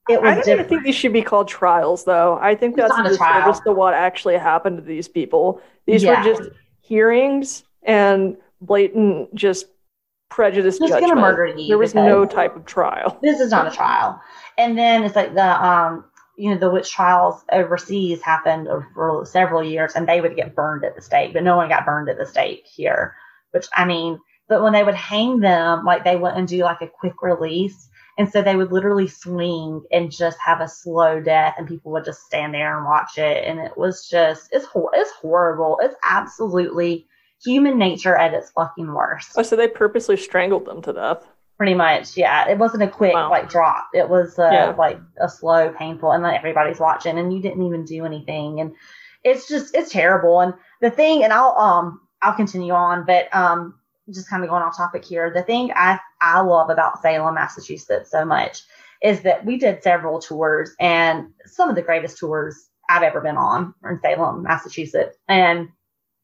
It was I don't even think these should be called trials, though. I think that's a disservice to what actually happened to these people. These yeah. were just hearings and blatant just prejudice Just judgment. Gonna murder you there was no type of trial. This is not a trial. And then it's like the um you know the witch trials overseas happened for several years and they would get burned at the stake, but no one got burned at the stake here. Which I mean, but when they would hang them, like they wouldn't do like a quick release. And so they would literally swing and just have a slow death, and people would just stand there and watch it. And it was just, it's, hor- it's horrible. It's absolutely human nature at its fucking worst. Oh, so they purposely strangled them to death. Pretty much, yeah. It wasn't a quick wow. like drop. It was uh, yeah. like a slow, painful, and then everybody's watching, and you didn't even do anything, and it's just it's terrible. And the thing, and I'll um I'll continue on, but um just kind of going off topic here. The thing I I love about Salem, Massachusetts, so much is that we did several tours, and some of the greatest tours I've ever been on are in Salem, Massachusetts, and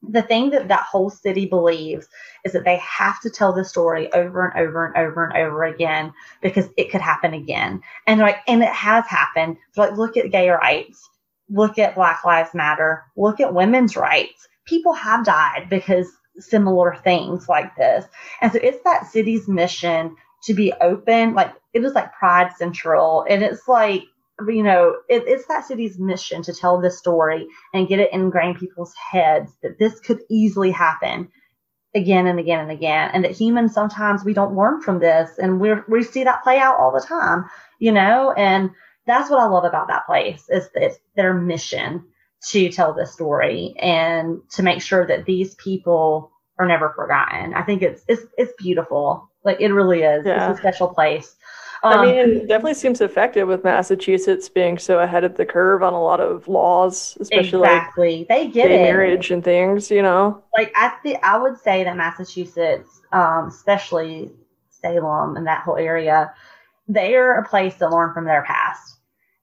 the thing that that whole city believes is that they have to tell the story over and over and over and over again because it could happen again. And like, and it has happened. So like, look at gay rights, look at Black Lives Matter, look at women's rights. People have died because similar things like this. And so it's that city's mission to be open. Like it is like Pride Central, and it's like you know, it, it's that city's mission to tell this story and get it ingrained in people's heads that this could easily happen again and again and again, and that humans sometimes we don't learn from this, and we we see that play out all the time, you know, and that's what I love about that place is it's their mission to tell this story and to make sure that these people are never forgotten. I think it's it's it's beautiful. Like it really is. Yeah. It's a special place. Um, I mean, it definitely seems effective with Massachusetts being so ahead of the curve on a lot of laws, especially exactly. like they get it. marriage and things. You know, like I think I would say that Massachusetts, um, especially Salem and that whole area, they are a place to learn from their past,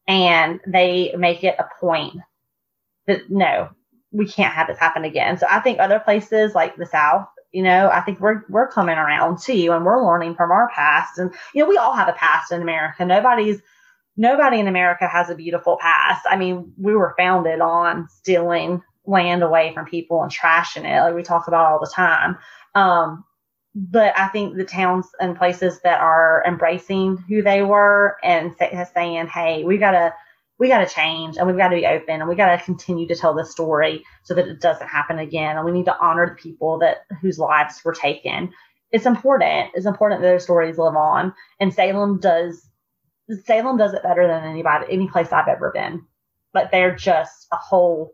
and they make it a point that no, we can't have this happen again. So I think other places like the South you know, I think we're we're coming around too, and we're learning from our past. And you know, we all have a past in America. Nobody's nobody in America has a beautiful past. I mean, we were founded on stealing land away from people and trashing it, like we talk about all the time. Um, but I think the towns and places that are embracing who they were and say, saying, "Hey, we gotta." We got to change and we've got to be open and we got to continue to tell the story so that it doesn't happen again. And we need to honor the people that whose lives were taken. It's important. It's important that their stories live on. And Salem does Salem does it better than anybody any place I've ever been. But they're just a whole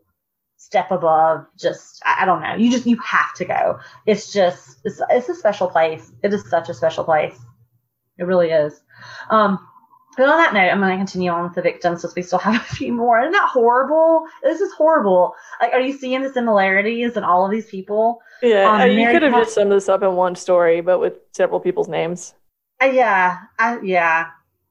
step above just I don't know. You just you have to go. It's just it's it's a special place. It is such a special place. It really is. Um but on that note, I'm going to continue on with the victims since we still have a few more. Isn't that horrible? This is horrible. Like, are you seeing the similarities in all of these people? Yeah, um, you could have just summed this up in one story, but with several people's names. Uh, yeah, I, yeah.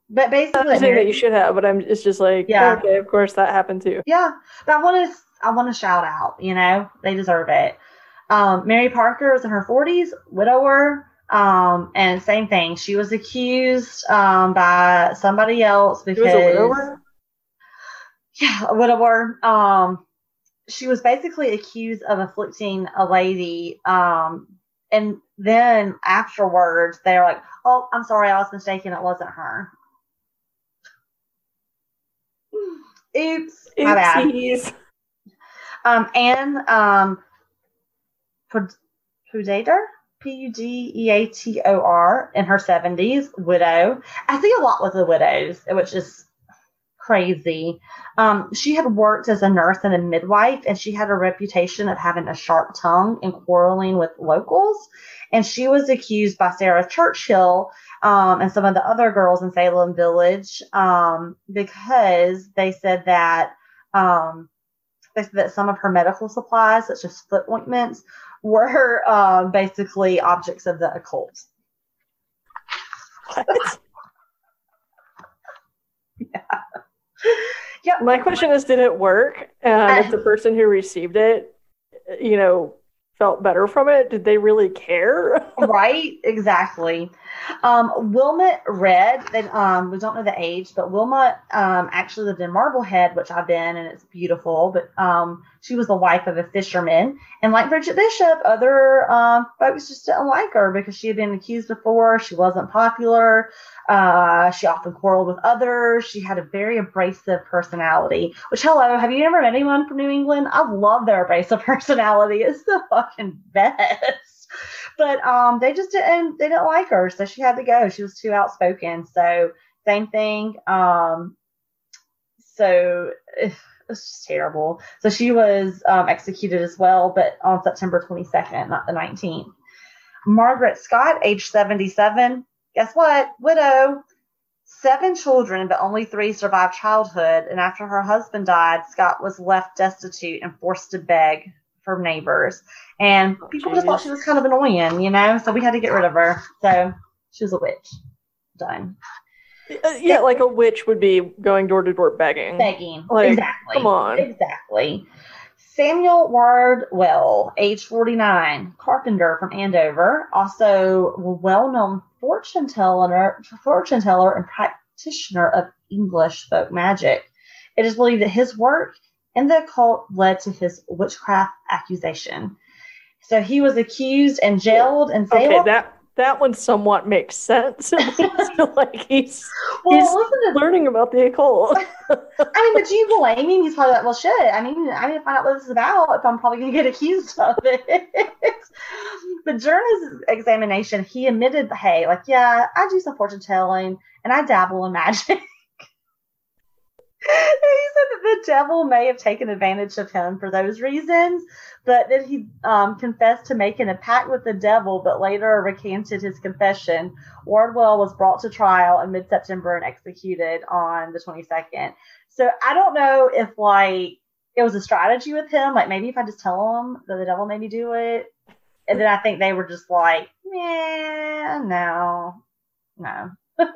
But basically, saying that you should have, but I'm. It's just like, yeah, okay, of course that happened too. Yeah, but I want to. I want to shout out. You know, they deserve it. Um, Mary Parker is in her 40s, widower. Um, and same thing. She was accused um, by somebody else because. She was a widower? Yeah, a widower. Um, she was basically accused of afflicting a lady. Um, and then afterwards, they're like, oh, I'm sorry, I was mistaken. It wasn't her. Oops. My bad. Um, and um, Pudeator? P U D E A T O R in her 70s, widow. I see a lot with the widows, which is crazy. Um, she had worked as a nurse and a midwife, and she had a reputation of having a sharp tongue and quarreling with locals. And she was accused by Sarah Churchill um, and some of the other girls in Salem Village um, because they said that um, they said that some of her medical supplies, such as foot ointments, were um, basically objects of the occult. What? yeah. Yeah. My question is, did it work? And if the person who received it, you know, felt better from it, did they really care? right. Exactly. Um, Wilmot Redd, um, we don't know the age, but Wilmot um, actually lived in Marblehead, which I've been, and it's beautiful. But um, she was the wife of a fisherman. And like Bridget Bishop, other um, folks just didn't like her because she had been accused before. She wasn't popular. Uh, she often quarreled with others. She had a very abrasive personality, which, hello, have you ever met anyone from New England? I love their abrasive personality. It's the fucking best but um, they just didn't they didn't like her, so she had to go. She was too outspoken. So same thing. Um, so it's just terrible. So she was um, executed as well, but on September 22nd, not the 19th. Margaret Scott, age 77. Guess what? Widow. Seven children, but only three survived childhood. And after her husband died, Scott was left destitute and forced to beg for neighbors. And oh, people just thought she was kind of annoying, you know? So we had to get rid of her. So she was a witch. Done. Uh, yeah, like a witch would be going door to door begging. Begging. Like, exactly. Come on. Exactly. Samuel Wardwell, age 49, carpenter from Andover, also a well known fortune teller, fortune teller and practitioner of English folk magic. It is believed that his work in the occult led to his witchcraft accusation. So he was accused and jailed and Okay, that that one somewhat makes sense. like he's Well, he's learning about the occult. I mean, but do you blame him? He's probably like, well, shit. I mean, I need to find out what this is about if I'm probably going to get accused of it. but during his examination, he admitted, hey, like, yeah, I do some fortune telling and I dabble in magic. He said that the devil may have taken advantage of him for those reasons, but that he um, confessed to making a pact with the devil, but later recanted his confession. Wardwell was brought to trial in mid September and executed on the 22nd. So I don't know if like it was a strategy with him, like maybe if I just tell him that the devil made me do it, and then I think they were just like, yeah, no, no.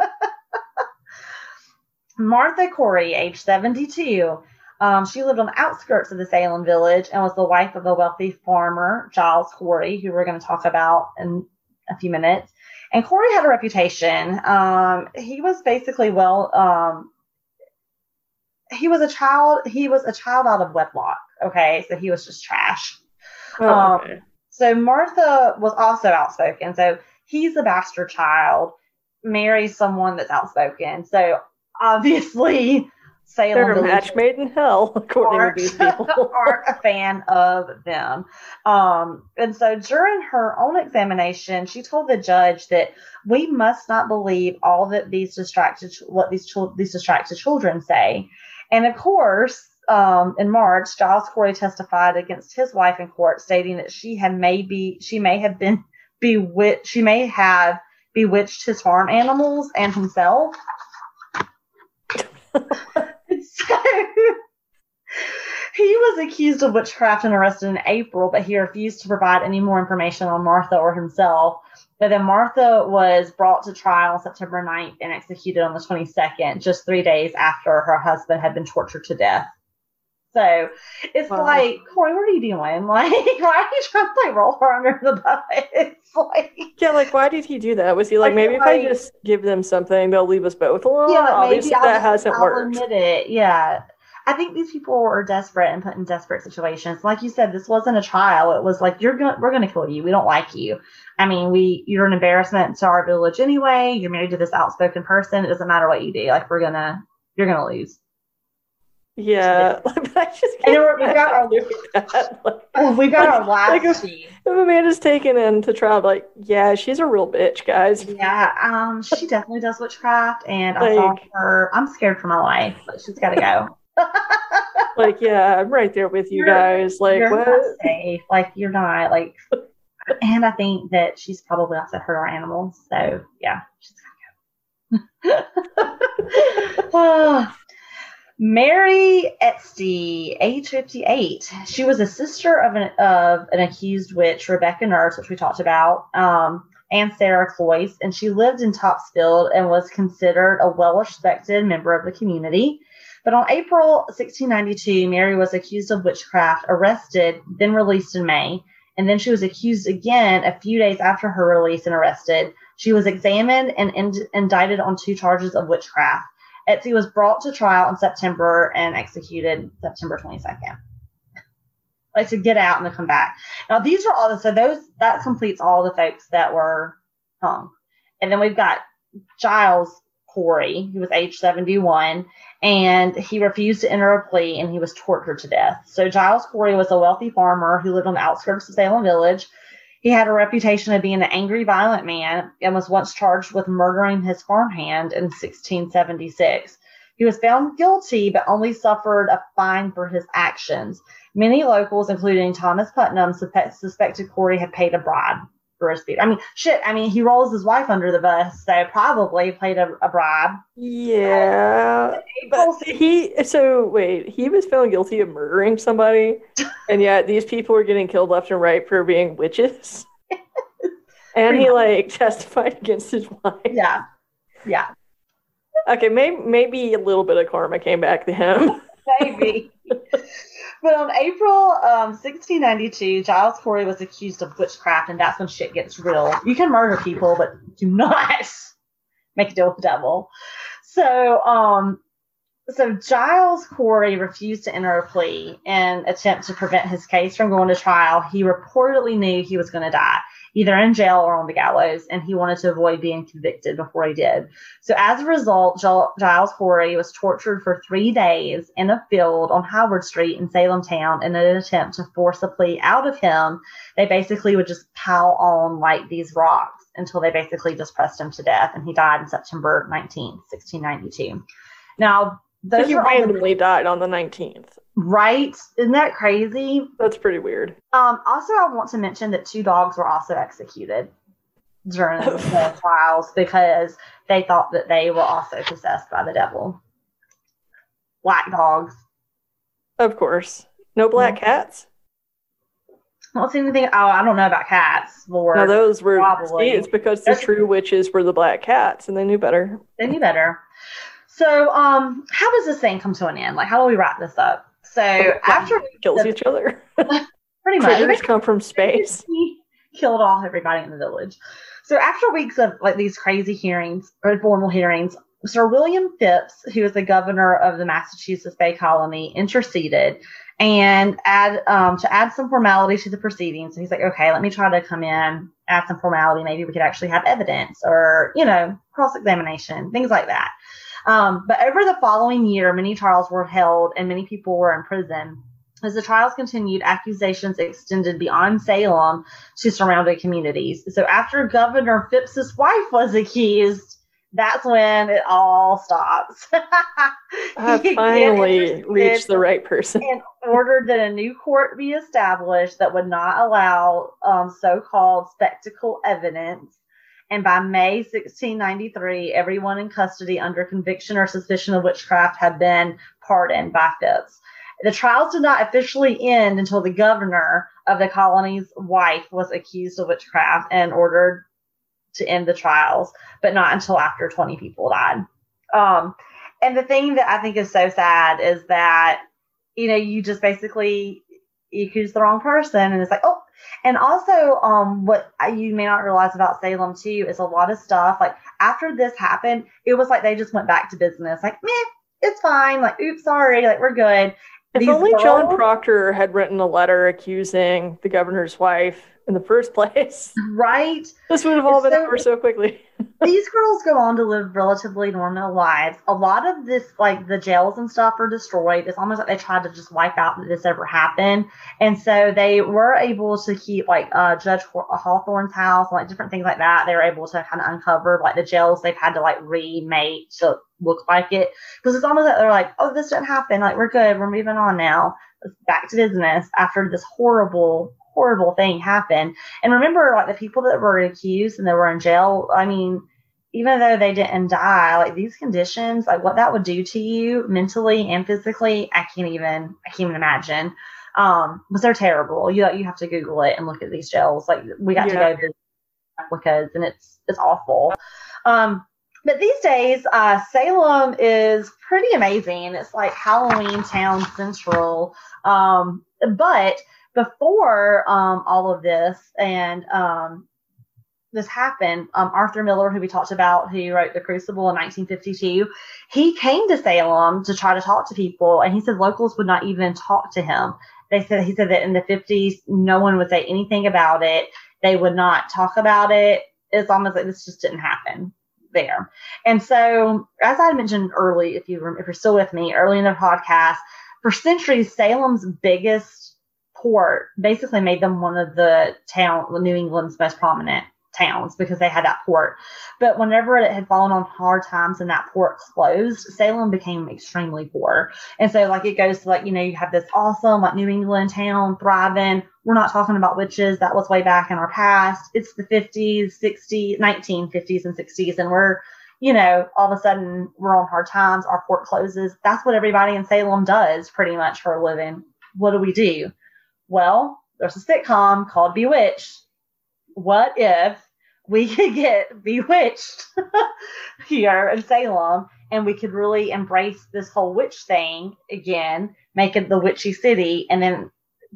Martha Corey, age 72. Um, she lived on the outskirts of the Salem village and was the wife of a wealthy farmer, Giles Corey, who we're going to talk about in a few minutes. And Corey had a reputation. Um, he was basically well, um, he was a child, he was a child out of wedlock. Okay. So he was just trash. Oh, Um, okay. So Martha was also outspoken. So he's a bastard child, marries someone that's outspoken. So obviously, Salem They're a match made in hell, according to these people. aren't a fan of them. Um, and so during her own examination, she told the judge that we must not believe all that these distracted what these these distracted children say. And of course, um, in March, Giles Corey testified against his wife in court, stating that she had maybe she may have been bewitched. She may have bewitched his farm animals and himself. so he was accused of witchcraft and arrested in April, but he refused to provide any more information on Martha or himself. But then Martha was brought to trial September 9th and executed on the 22nd, just three days after her husband had been tortured to death. So it's Wow. like, Corey, what are you doing? Like, why are you trying to like roll her under the bus? It's like, Yeah, like why did he do that? Was he like maybe feel if I just give them something, they'll leave us both alone? yeah, like, Obviously, that just- hasn't I'll worked. admit it. Yeah. I think these people are desperate and put in desperate situations. Like you said, this wasn't a trial. It was like you're going we're gonna kill you. We don't like you. I mean, we you're an embarrassment to our village anyway. You're married to this outspoken person. It doesn't matter what you do. Like we're gonna you're gonna lose. Yeah, I just And can't we're- we've got our- imagine doing that. Like, Oh, we got our Like last a- sheet. if Amanda's taken into trial, like, yeah, she's a real bitch, guys. Yeah, um, she definitely does witchcraft, and I saw her. I'm scared for my life, but she's got to go. Like, yeah, I'm right there with you You're- guys. Like, you're what? not safe. Like you're not like. And I think that she's probably also hurt our animals. So yeah, she's gotta go. Ah. Mary Esty, age 58. She was a sister of an of an accused witch, Rebecca Nurse, which we talked about, um, and Sarah Cloyce, and she lived in Topsfield and was considered a well-respected member of the community. But on April 1692, Mary was accused of witchcraft, arrested, then released in May. And then she was accused again a few days after her release and arrested. She was examined and ind- indicted on two charges of witchcraft. Esty was brought to trial in September and executed September 22nd. Like to get out and to come back. Now these are all the so those that completes all the folks that were hung. And then we've got Giles Corey, who was age 71, and he refused to enter a plea and he was tortured to death. So Giles Corey was a wealthy farmer who lived on the outskirts of Salem Village. He had a reputation of being an angry, violent man and was once charged with murdering his farmhand in 1676. He was found guilty, but only suffered a fine for his actions. Many locals, including Thomas Putnam, suspe- suspected Corey had paid a bribe for his speed. I mean, shit. I mean, he rolls his wife under the bus, so probably played a, a bribe. Yeah, but he. So wait, he was found guilty of murdering somebody, and yet these people were getting killed left and right for being witches. And he like testified against his wife. yeah, yeah, Okay, maybe maybe a little bit of karma came back to him. maybe. but on April um, 1692, Giles Corey was accused of witchcraft, and that's when shit gets real. You can murder people, but do not make a deal with the devil. So, um, so Giles Corey refused to enter a plea in attempt to prevent his case from going to trial. He reportedly knew he was going to die, either in jail or on the gallows, and he wanted to avoid being convicted before he did. So as a result, Giles Corey was tortured for three days in a field on Howard Street in Salem town in an attempt to force a plea out of him. They basically would just pile on like these rocks until they basically just pressed him to death, and he died in September 19, 1692. Now, those he randomly the, died on the 19th. Right? Isn't that crazy? That's pretty weird. Um, also, I want to mention that two dogs were also executed during the trials because they thought that they were also possessed by the devil. Black dogs. Of course. No black mm-hmm. cats? I don't see anything. Oh, I don't know about cats. Lord. No, those were. Probably. See, it's because the true witches were the black cats and they knew better. They knew better. So, um, how does this thing come to an end? Like, how do we wrap this up? So, after we kills the, each other, pretty much, critters come from space. He killed off everybody in the village. So, after weeks of like these crazy hearings or formal hearings, Sir William Phips, who is the governor of the Massachusetts Bay Colony, interceded and add um, to add some formality to the proceedings. And he's like, okay, let me try to come in, add some formality. Maybe we could actually have evidence or you know cross examination, things like that. Um, but over the following year, many trials were held and many people were in prison. As the trials continued, accusations extended beyond Salem to surrounding communities. So after Governor Phips's wife was accused, that's when it all stops. I finally reached the right person. and ordered that a new court be established that would not allow um, so called spectacle evidence and by May 1693, everyone in custody under conviction or suspicion of witchcraft had been pardoned by Phips. The trials did not officially end until the governor of the colony's wife was accused of witchcraft and ordered to end the trials, but not until after 20 people died. Um, and the thing that I think is so sad is that, you know, you just basically accuse the wrong person and it's like, oh, and also, um, what you may not realize about Salem too is a lot of stuff. Like after this happened, it was like they just went back to business. Like, meh, it's fine. Like, oops, sorry. Like we're good. If These only girls- John Proctor had written a letter accusing the governor's wife in the first place. Right. This would have all been so, over so quickly. These girls go on to live relatively normal lives. A lot of this, like the jails and stuff, are destroyed. It's almost like they tried to just wipe out that this ever happened. And so they were able to keep like uh, Judge Hathorne's house, like different things like that. They were able to kind of uncover like the jails they've had to like remake to look like it because it's almost like they're like, oh, this didn't happen. Like we're good. We're moving on now. Back to business after this horrible horrible thing happened. And remember, like the people that were accused and that were in jail, I mean, even though they didn't die, like these conditions, like what that would do to you mentally and physically, I can't even, I can't even imagine. Um, but they're terrible. You you have to Google it and look at these jails. Like we got yeah. to go to replicas, and it's it's awful. Um, but these days, uh, Salem is pretty amazing. It's like Halloween Town Central. Um, but before um, all of this and um, this happened, um, Arthur Miller, who we talked about, who wrote The Crucible in 1952, he came to Salem to try to talk to people, and he said locals would not even talk to him. They said he said that in the 50s, no one would say anything about it. They would not talk about it. It's almost like this just didn't happen there. And so, as I mentioned early, if you if you're still with me, early in the podcast, for centuries, Salem's biggest port basically made them one of the town, New England's most prominent towns because they had that port. But whenever it had fallen on hard times and that port closed, Salem became extremely poor. And so like it goes to like, you know, you have this awesome like New England town thriving. We're not talking about witches. That was way back in our past. It's the 50s, 60s, 1950s and 60s. And we're, you know, all of a sudden we're on hard times. Our port closes. That's what everybody in Salem does pretty much for a living. What do we do? Well, there's a sitcom called Bewitched. What if we could get bewitched here in Salem and we could really embrace this whole witch thing again, make it the witchy city, and then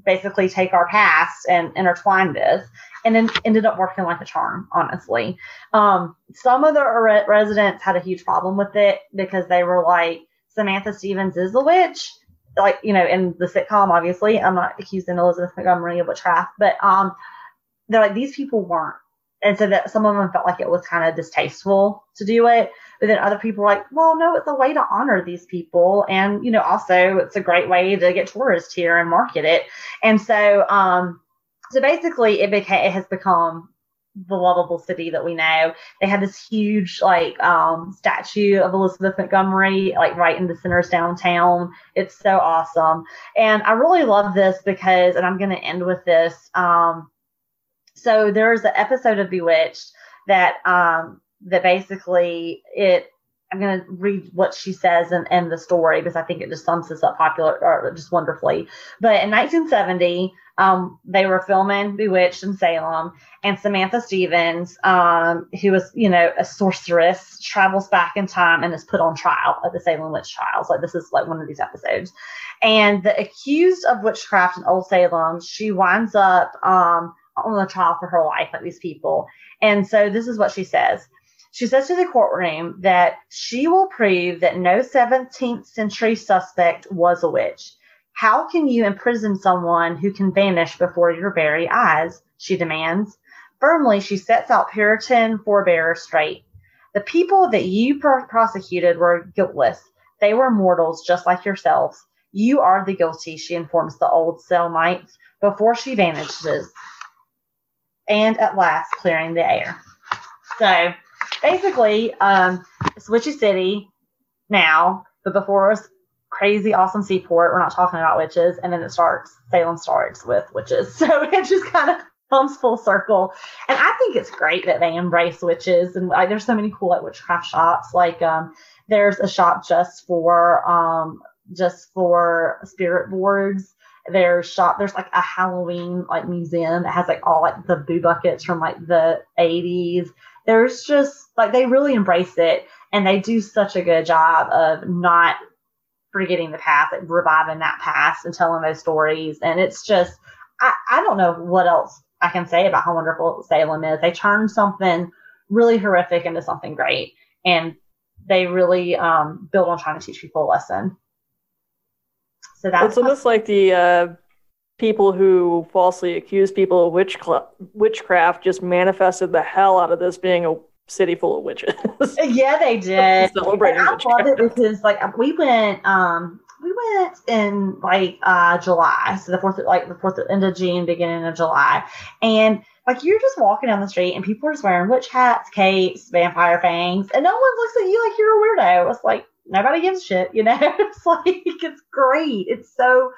basically take our past and intertwine this? And then ended up working like a charm, honestly. Um, some of the re- residents had a huge problem with it because they were like, Samantha Stephens is the witch. Like, you know, in the sitcom, obviously, I'm not accusing Elizabeth Montgomery of a witchcraft, but um, they're like, these people weren't. And so that some of them felt like it was kind of distasteful to do it. But then other people were like, well, no, it's a way to honor these people. And, you know, also it's a great way to get tourists here and market it. And so, um, so basically it became, it has become the lovable city that we know. They had this huge like um, statue of Elizabeth Montgomery like right in the center of downtown. It's so awesome. And I really love this because and I'm going to end with this um, so there's an episode of Bewitched that um, that basically it I'm going to read what she says and end the story because I think it just sums this up popular or just wonderfully. But in 1970, um, they were filming Bewitched in Salem, and Samantha Stephens, um, who was, you know, a sorceress, travels back in time and is put on trial at the Salem witch trials. Like this is like one of these episodes. And the accused of witchcraft in Old Salem, she winds up um, on the trial for her life, like these people. And so this is what she says. She says to the courtroom that she will prove that no 17th century suspect was a witch. How can you imprison someone who can vanish before your very eyes? She demands. Firmly, she sets out Puritan forebearer straight. The people that you pr- prosecuted were guiltless. They were mortals just like yourselves. You are the guilty, she informs the old Salemites before she vanishes. And at last, clearing the air. So basically, um, Witchy City now, but before was crazy awesome seaport. We're not talking about witches, and then it starts. Salem starts with witches, so it just kind of comes full circle. And I think it's great that they embrace witches, and like, there's so many cool like witchcraft shops. Like um, there's a shop just for um, just for spirit boards. There's shop. There's like a Halloween like museum that has like all like the boo buckets from like the 80s. There's just like they really embrace it, and they do such a good job of not forgetting the past, like reviving that past and telling those stories. And it's just, I, I don't know what else I can say about how wonderful Salem is. They turned something really horrific into something great. And they really um, build on trying to teach people a lesson. So that's it's almost like the uh, people who falsely accuse people of witch witchcraft just manifested the hell out of this being a city full of witches. yeah, they did. Celebrating I love it because like we went um we went in like uh July, so the fourth like the fourth end of June, beginning of July, and like you're just walking down the street and people are just wearing witch hats, capes, vampire fangs, and no one looks at you like you're a weirdo. It's like nobody gives a shit, you know. it's like it's great. It's so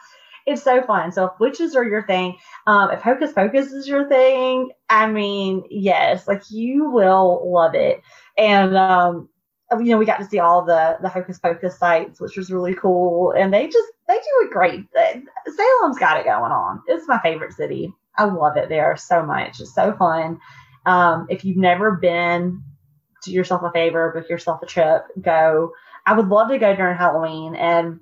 it's so fun. So if witches are your thing, um, if hocus pocus is your thing, I mean, yes, like you will love it. And um, you know, we got to see all the the hocus pocus sites, which was really cool. And they just they do it great. Salem's got it going on. It's my favorite city. I love it there so much. It's so fun. Um, if you've never been, do yourself a favor, book yourself a trip, go. I would love to go during Halloween and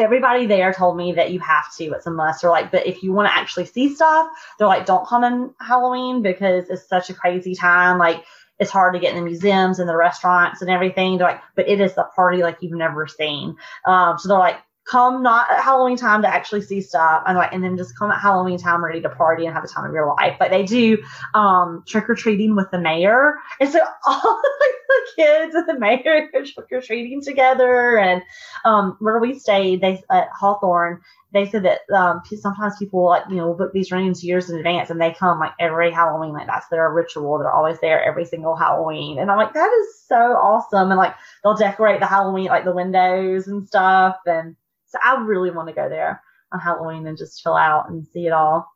everybody there told me that you have to. It's a must. Or like, but if you want to actually see stuff, they're like, don't come in Halloween because it's such a crazy time. Like, it's hard to get in the museums and the restaurants and everything. They're like, but it is the party like you've never seen. Um, so they're like, come not at Halloween time to actually see stuff. And like and then just come at Halloween time ready to party and have the time of your life. But they do um trick or treating with the mayor. And so all like, the kids and the mayor are trick or treating together. And um where we stayed they at Hawthorne they said that um, sometimes people like you know book these rooms years in advance and they come like every Halloween. Like that's their ritual. They're always there every single Halloween. And I'm like that is so awesome. And like they'll decorate the Halloween like the windows and stuff. And so I really want to go there on Halloween and just chill out and see it all.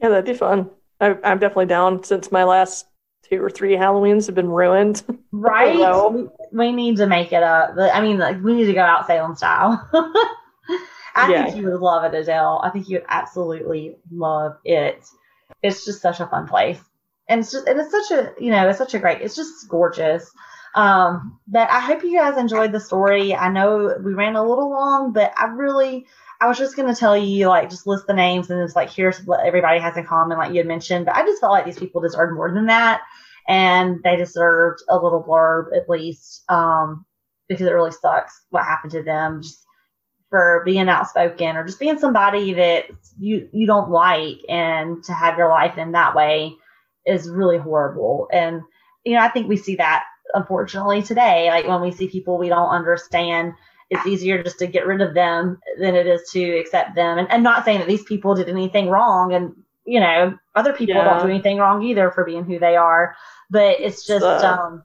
Yeah, that'd be fun. I, am definitely down since my last two or three Halloweens have been ruined. Right. we, we, need to make it up. I mean, like we need to go out Salem style. I yeah. think you would love it, Adele. I think you would absolutely love it. It's just such a fun place. And it's just, and it's such a, you know, it's such a great, it's just gorgeous. Um, but I hope you guys enjoyed the story. I know we ran a little long, but I really, I was just going to tell you, like, just list the names and it's like, here's what everybody has in common, like you had mentioned. But I just felt like these people deserved more than that. And they deserved a little blurb at least. Um, because it really sucks what happened to them just for being outspoken or just being somebody that you you don't like and to have your life in that way is really horrible and you know i think we see that unfortunately today like when we see people we don't understand it's easier just to get rid of them than it is to accept them and, and not saying that these people did anything wrong and you know other people Yeah. don't do anything wrong either for being who they are but it's just Uh, um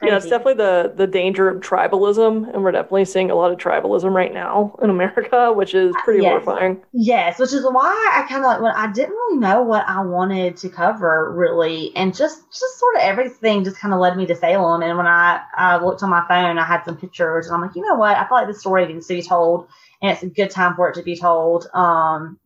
Yeah, it's definitely the the danger of tribalism, and we're definitely seeing a lot of tribalism right now in America, which is pretty Yes. horrifying. Yes, which is why I kind of like when I didn't really know what I wanted to cover really, and just just sort of everything just kind of led me to Salem. And when I I looked on my phone, I had some pictures, and I'm like, you know what? I feel like this story needs to be told, and it's a good time for it to be told. Um,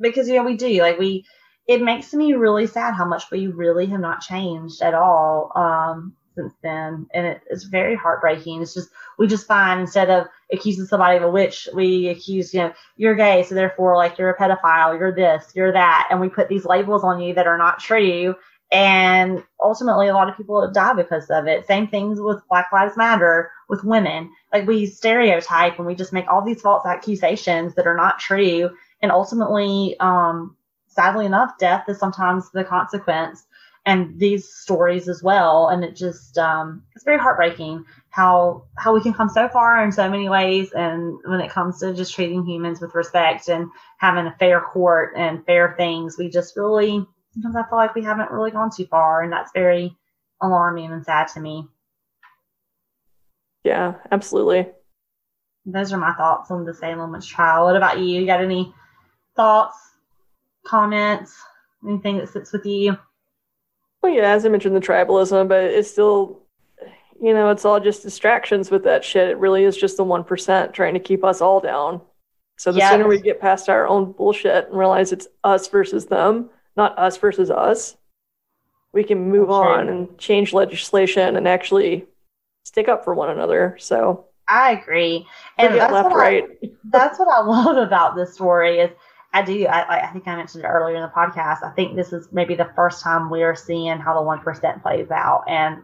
because you know we do like we. It makes me really sad how much we really have not changed at all um, since then, and it, it's very heartbreaking. It's just we just find instead of accusing somebody of a witch, we accuse you know you're gay, so therefore, like, you're a pedophile, you're this, you're that. And we put these labels on you that are not true. And ultimately, a lot of people die because of it. Same things with Black Lives Matter, with women. Like, we stereotype and we just make all these false accusations that are not true. And ultimately, um, sadly enough, death is sometimes the consequence. And these stories as well. And it just, um, it's very heartbreaking how how we can come so far in so many ways. And when it comes to just treating humans with respect and having a fair court and fair things we just really sometimes i feel like we haven't really gone too far. And that's very alarming and sad to me. Yeah, absolutely. those are my thoughts on the salem witch trial. What about you? You got any thoughts comments anything that sits with you Well, yeah, as I mentioned, the tribalism, but it's still, you know, it's all just distractions with that shit. It really is just the 1% trying to keep us all down. So the Yes. sooner we get past our own bullshit and realize it's us versus them, not us versus us, we can move That's true. on and change legislation and actually stick up for one another. So i agree and that's left, what I- right. that's what I love about this story is I do I, I think I mentioned it earlier in the podcast. I think this is maybe the first time we are seeing how the one percent plays out, and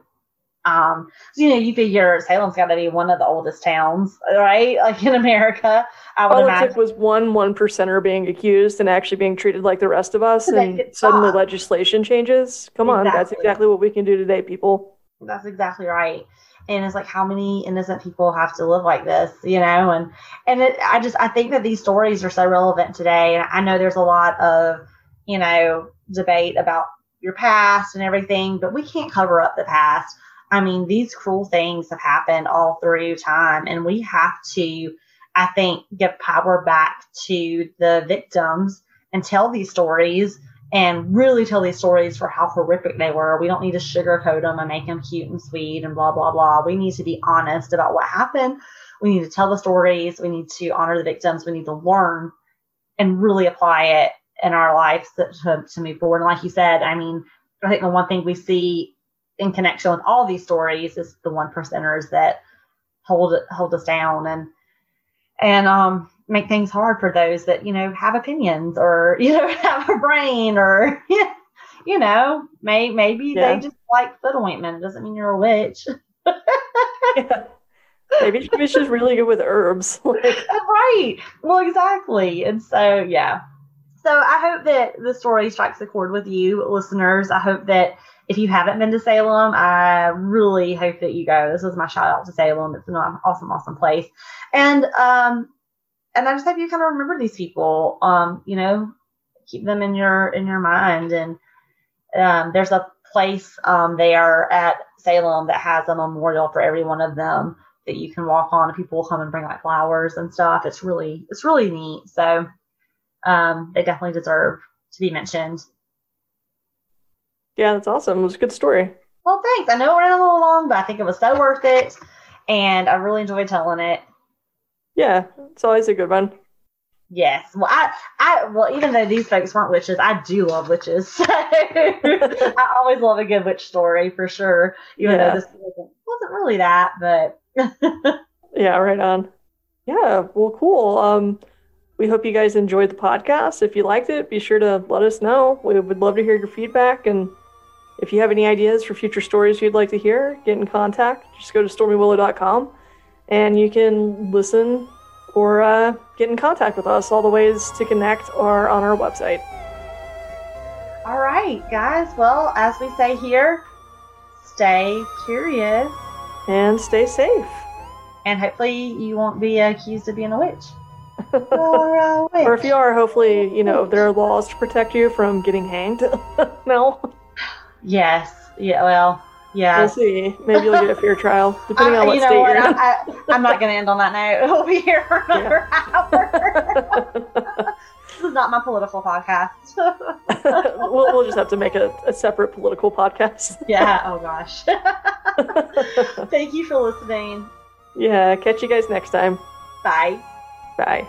um, so, you know, you figure Salem's got to be one of the oldest towns, right? Like in America, I would All it imagine. took was one one percenter being accused and actually being treated like the rest of us, make and suddenly legislation changes. Come on, that's Exactly. exactly what we can do today, people. That's exactly right. And it's like how many innocent people have to live like this, you know? And and it, I just I think that these stories are so relevant today. And I know there's a lot of you know debate about your past and everything, but we can't cover up the past. I mean, these cruel things have happened all through time, and we have to, I think, give power back to the victims and tell these stories and really tell these stories for how horrific they were. We don't need to sugarcoat them and make them cute and sweet and blah, blah, blah. We need to be honest about what happened. We need to tell the stories. We need to honor the victims. We need to learn and really apply it in our lives to, to, to move forward. And like you said, I mean, I think the one thing we see in connection with all these stories is the one percenters that hold hold us down and and um make things hard for those that you know have opinions or you know have a brain or you know may maybe Yeah. they just like foot ointment. It doesn't mean you're a witch. Yeah. Maybe she was just really good with herbs. Right. Well exactly. And so yeah. So i hope that the story strikes a chord with you listeners. I hope that if you haven't been to salem i really hope that you go. This is my shout out to salem. It's an awesome awesome place. And um and i just hope you kind of remember these people um you know keep them in your in your mind and um there's a place um there at salem that has a memorial for every one of them that you can walk on and people will come and bring like flowers and stuff. It's really it's really neat. So um they definitely deserve to be mentioned. yeah, that's awesome. It was a good story. Well thanks. I know it ran a little long, but I think it was so worth it and I really enjoyed telling it. Yeah, it's always a good one. Yes. Well I I well even though these folks weren't witches, I do love witches. So I always love a good witch story for sure. Even Yeah. though this wasn't, wasn't really that, but Yeah, right on. Yeah, well, cool. Um, we hope you guys enjoyed the podcast. If you liked it, be sure to let us know. We would love to hear your feedback. And if you have any ideas for future stories you'd like to hear, get in contact. Just go to stormywillow.com And you can listen or uh, get in contact with us. All the ways to connect are on our website. All right, guys. Well, as we say here, stay curious and stay safe. And hopefully, you won't be accused of being a witch. or, a witch. or if you are, hopefully, you know there are laws to protect you from getting hanged. no. Yes. Yeah. Well. Yeah. We'll see. Maybe you'll get a fair trial, depending on what you know state what? you're in. I, am not going to end on that note. We'll be here for another yeah. hour. this is not my political podcast. we'll, we'll just have to make a, a separate political podcast. yeah. Oh gosh. Thank you for listening. Yeah. Catch you guys next time. Bye. Bye.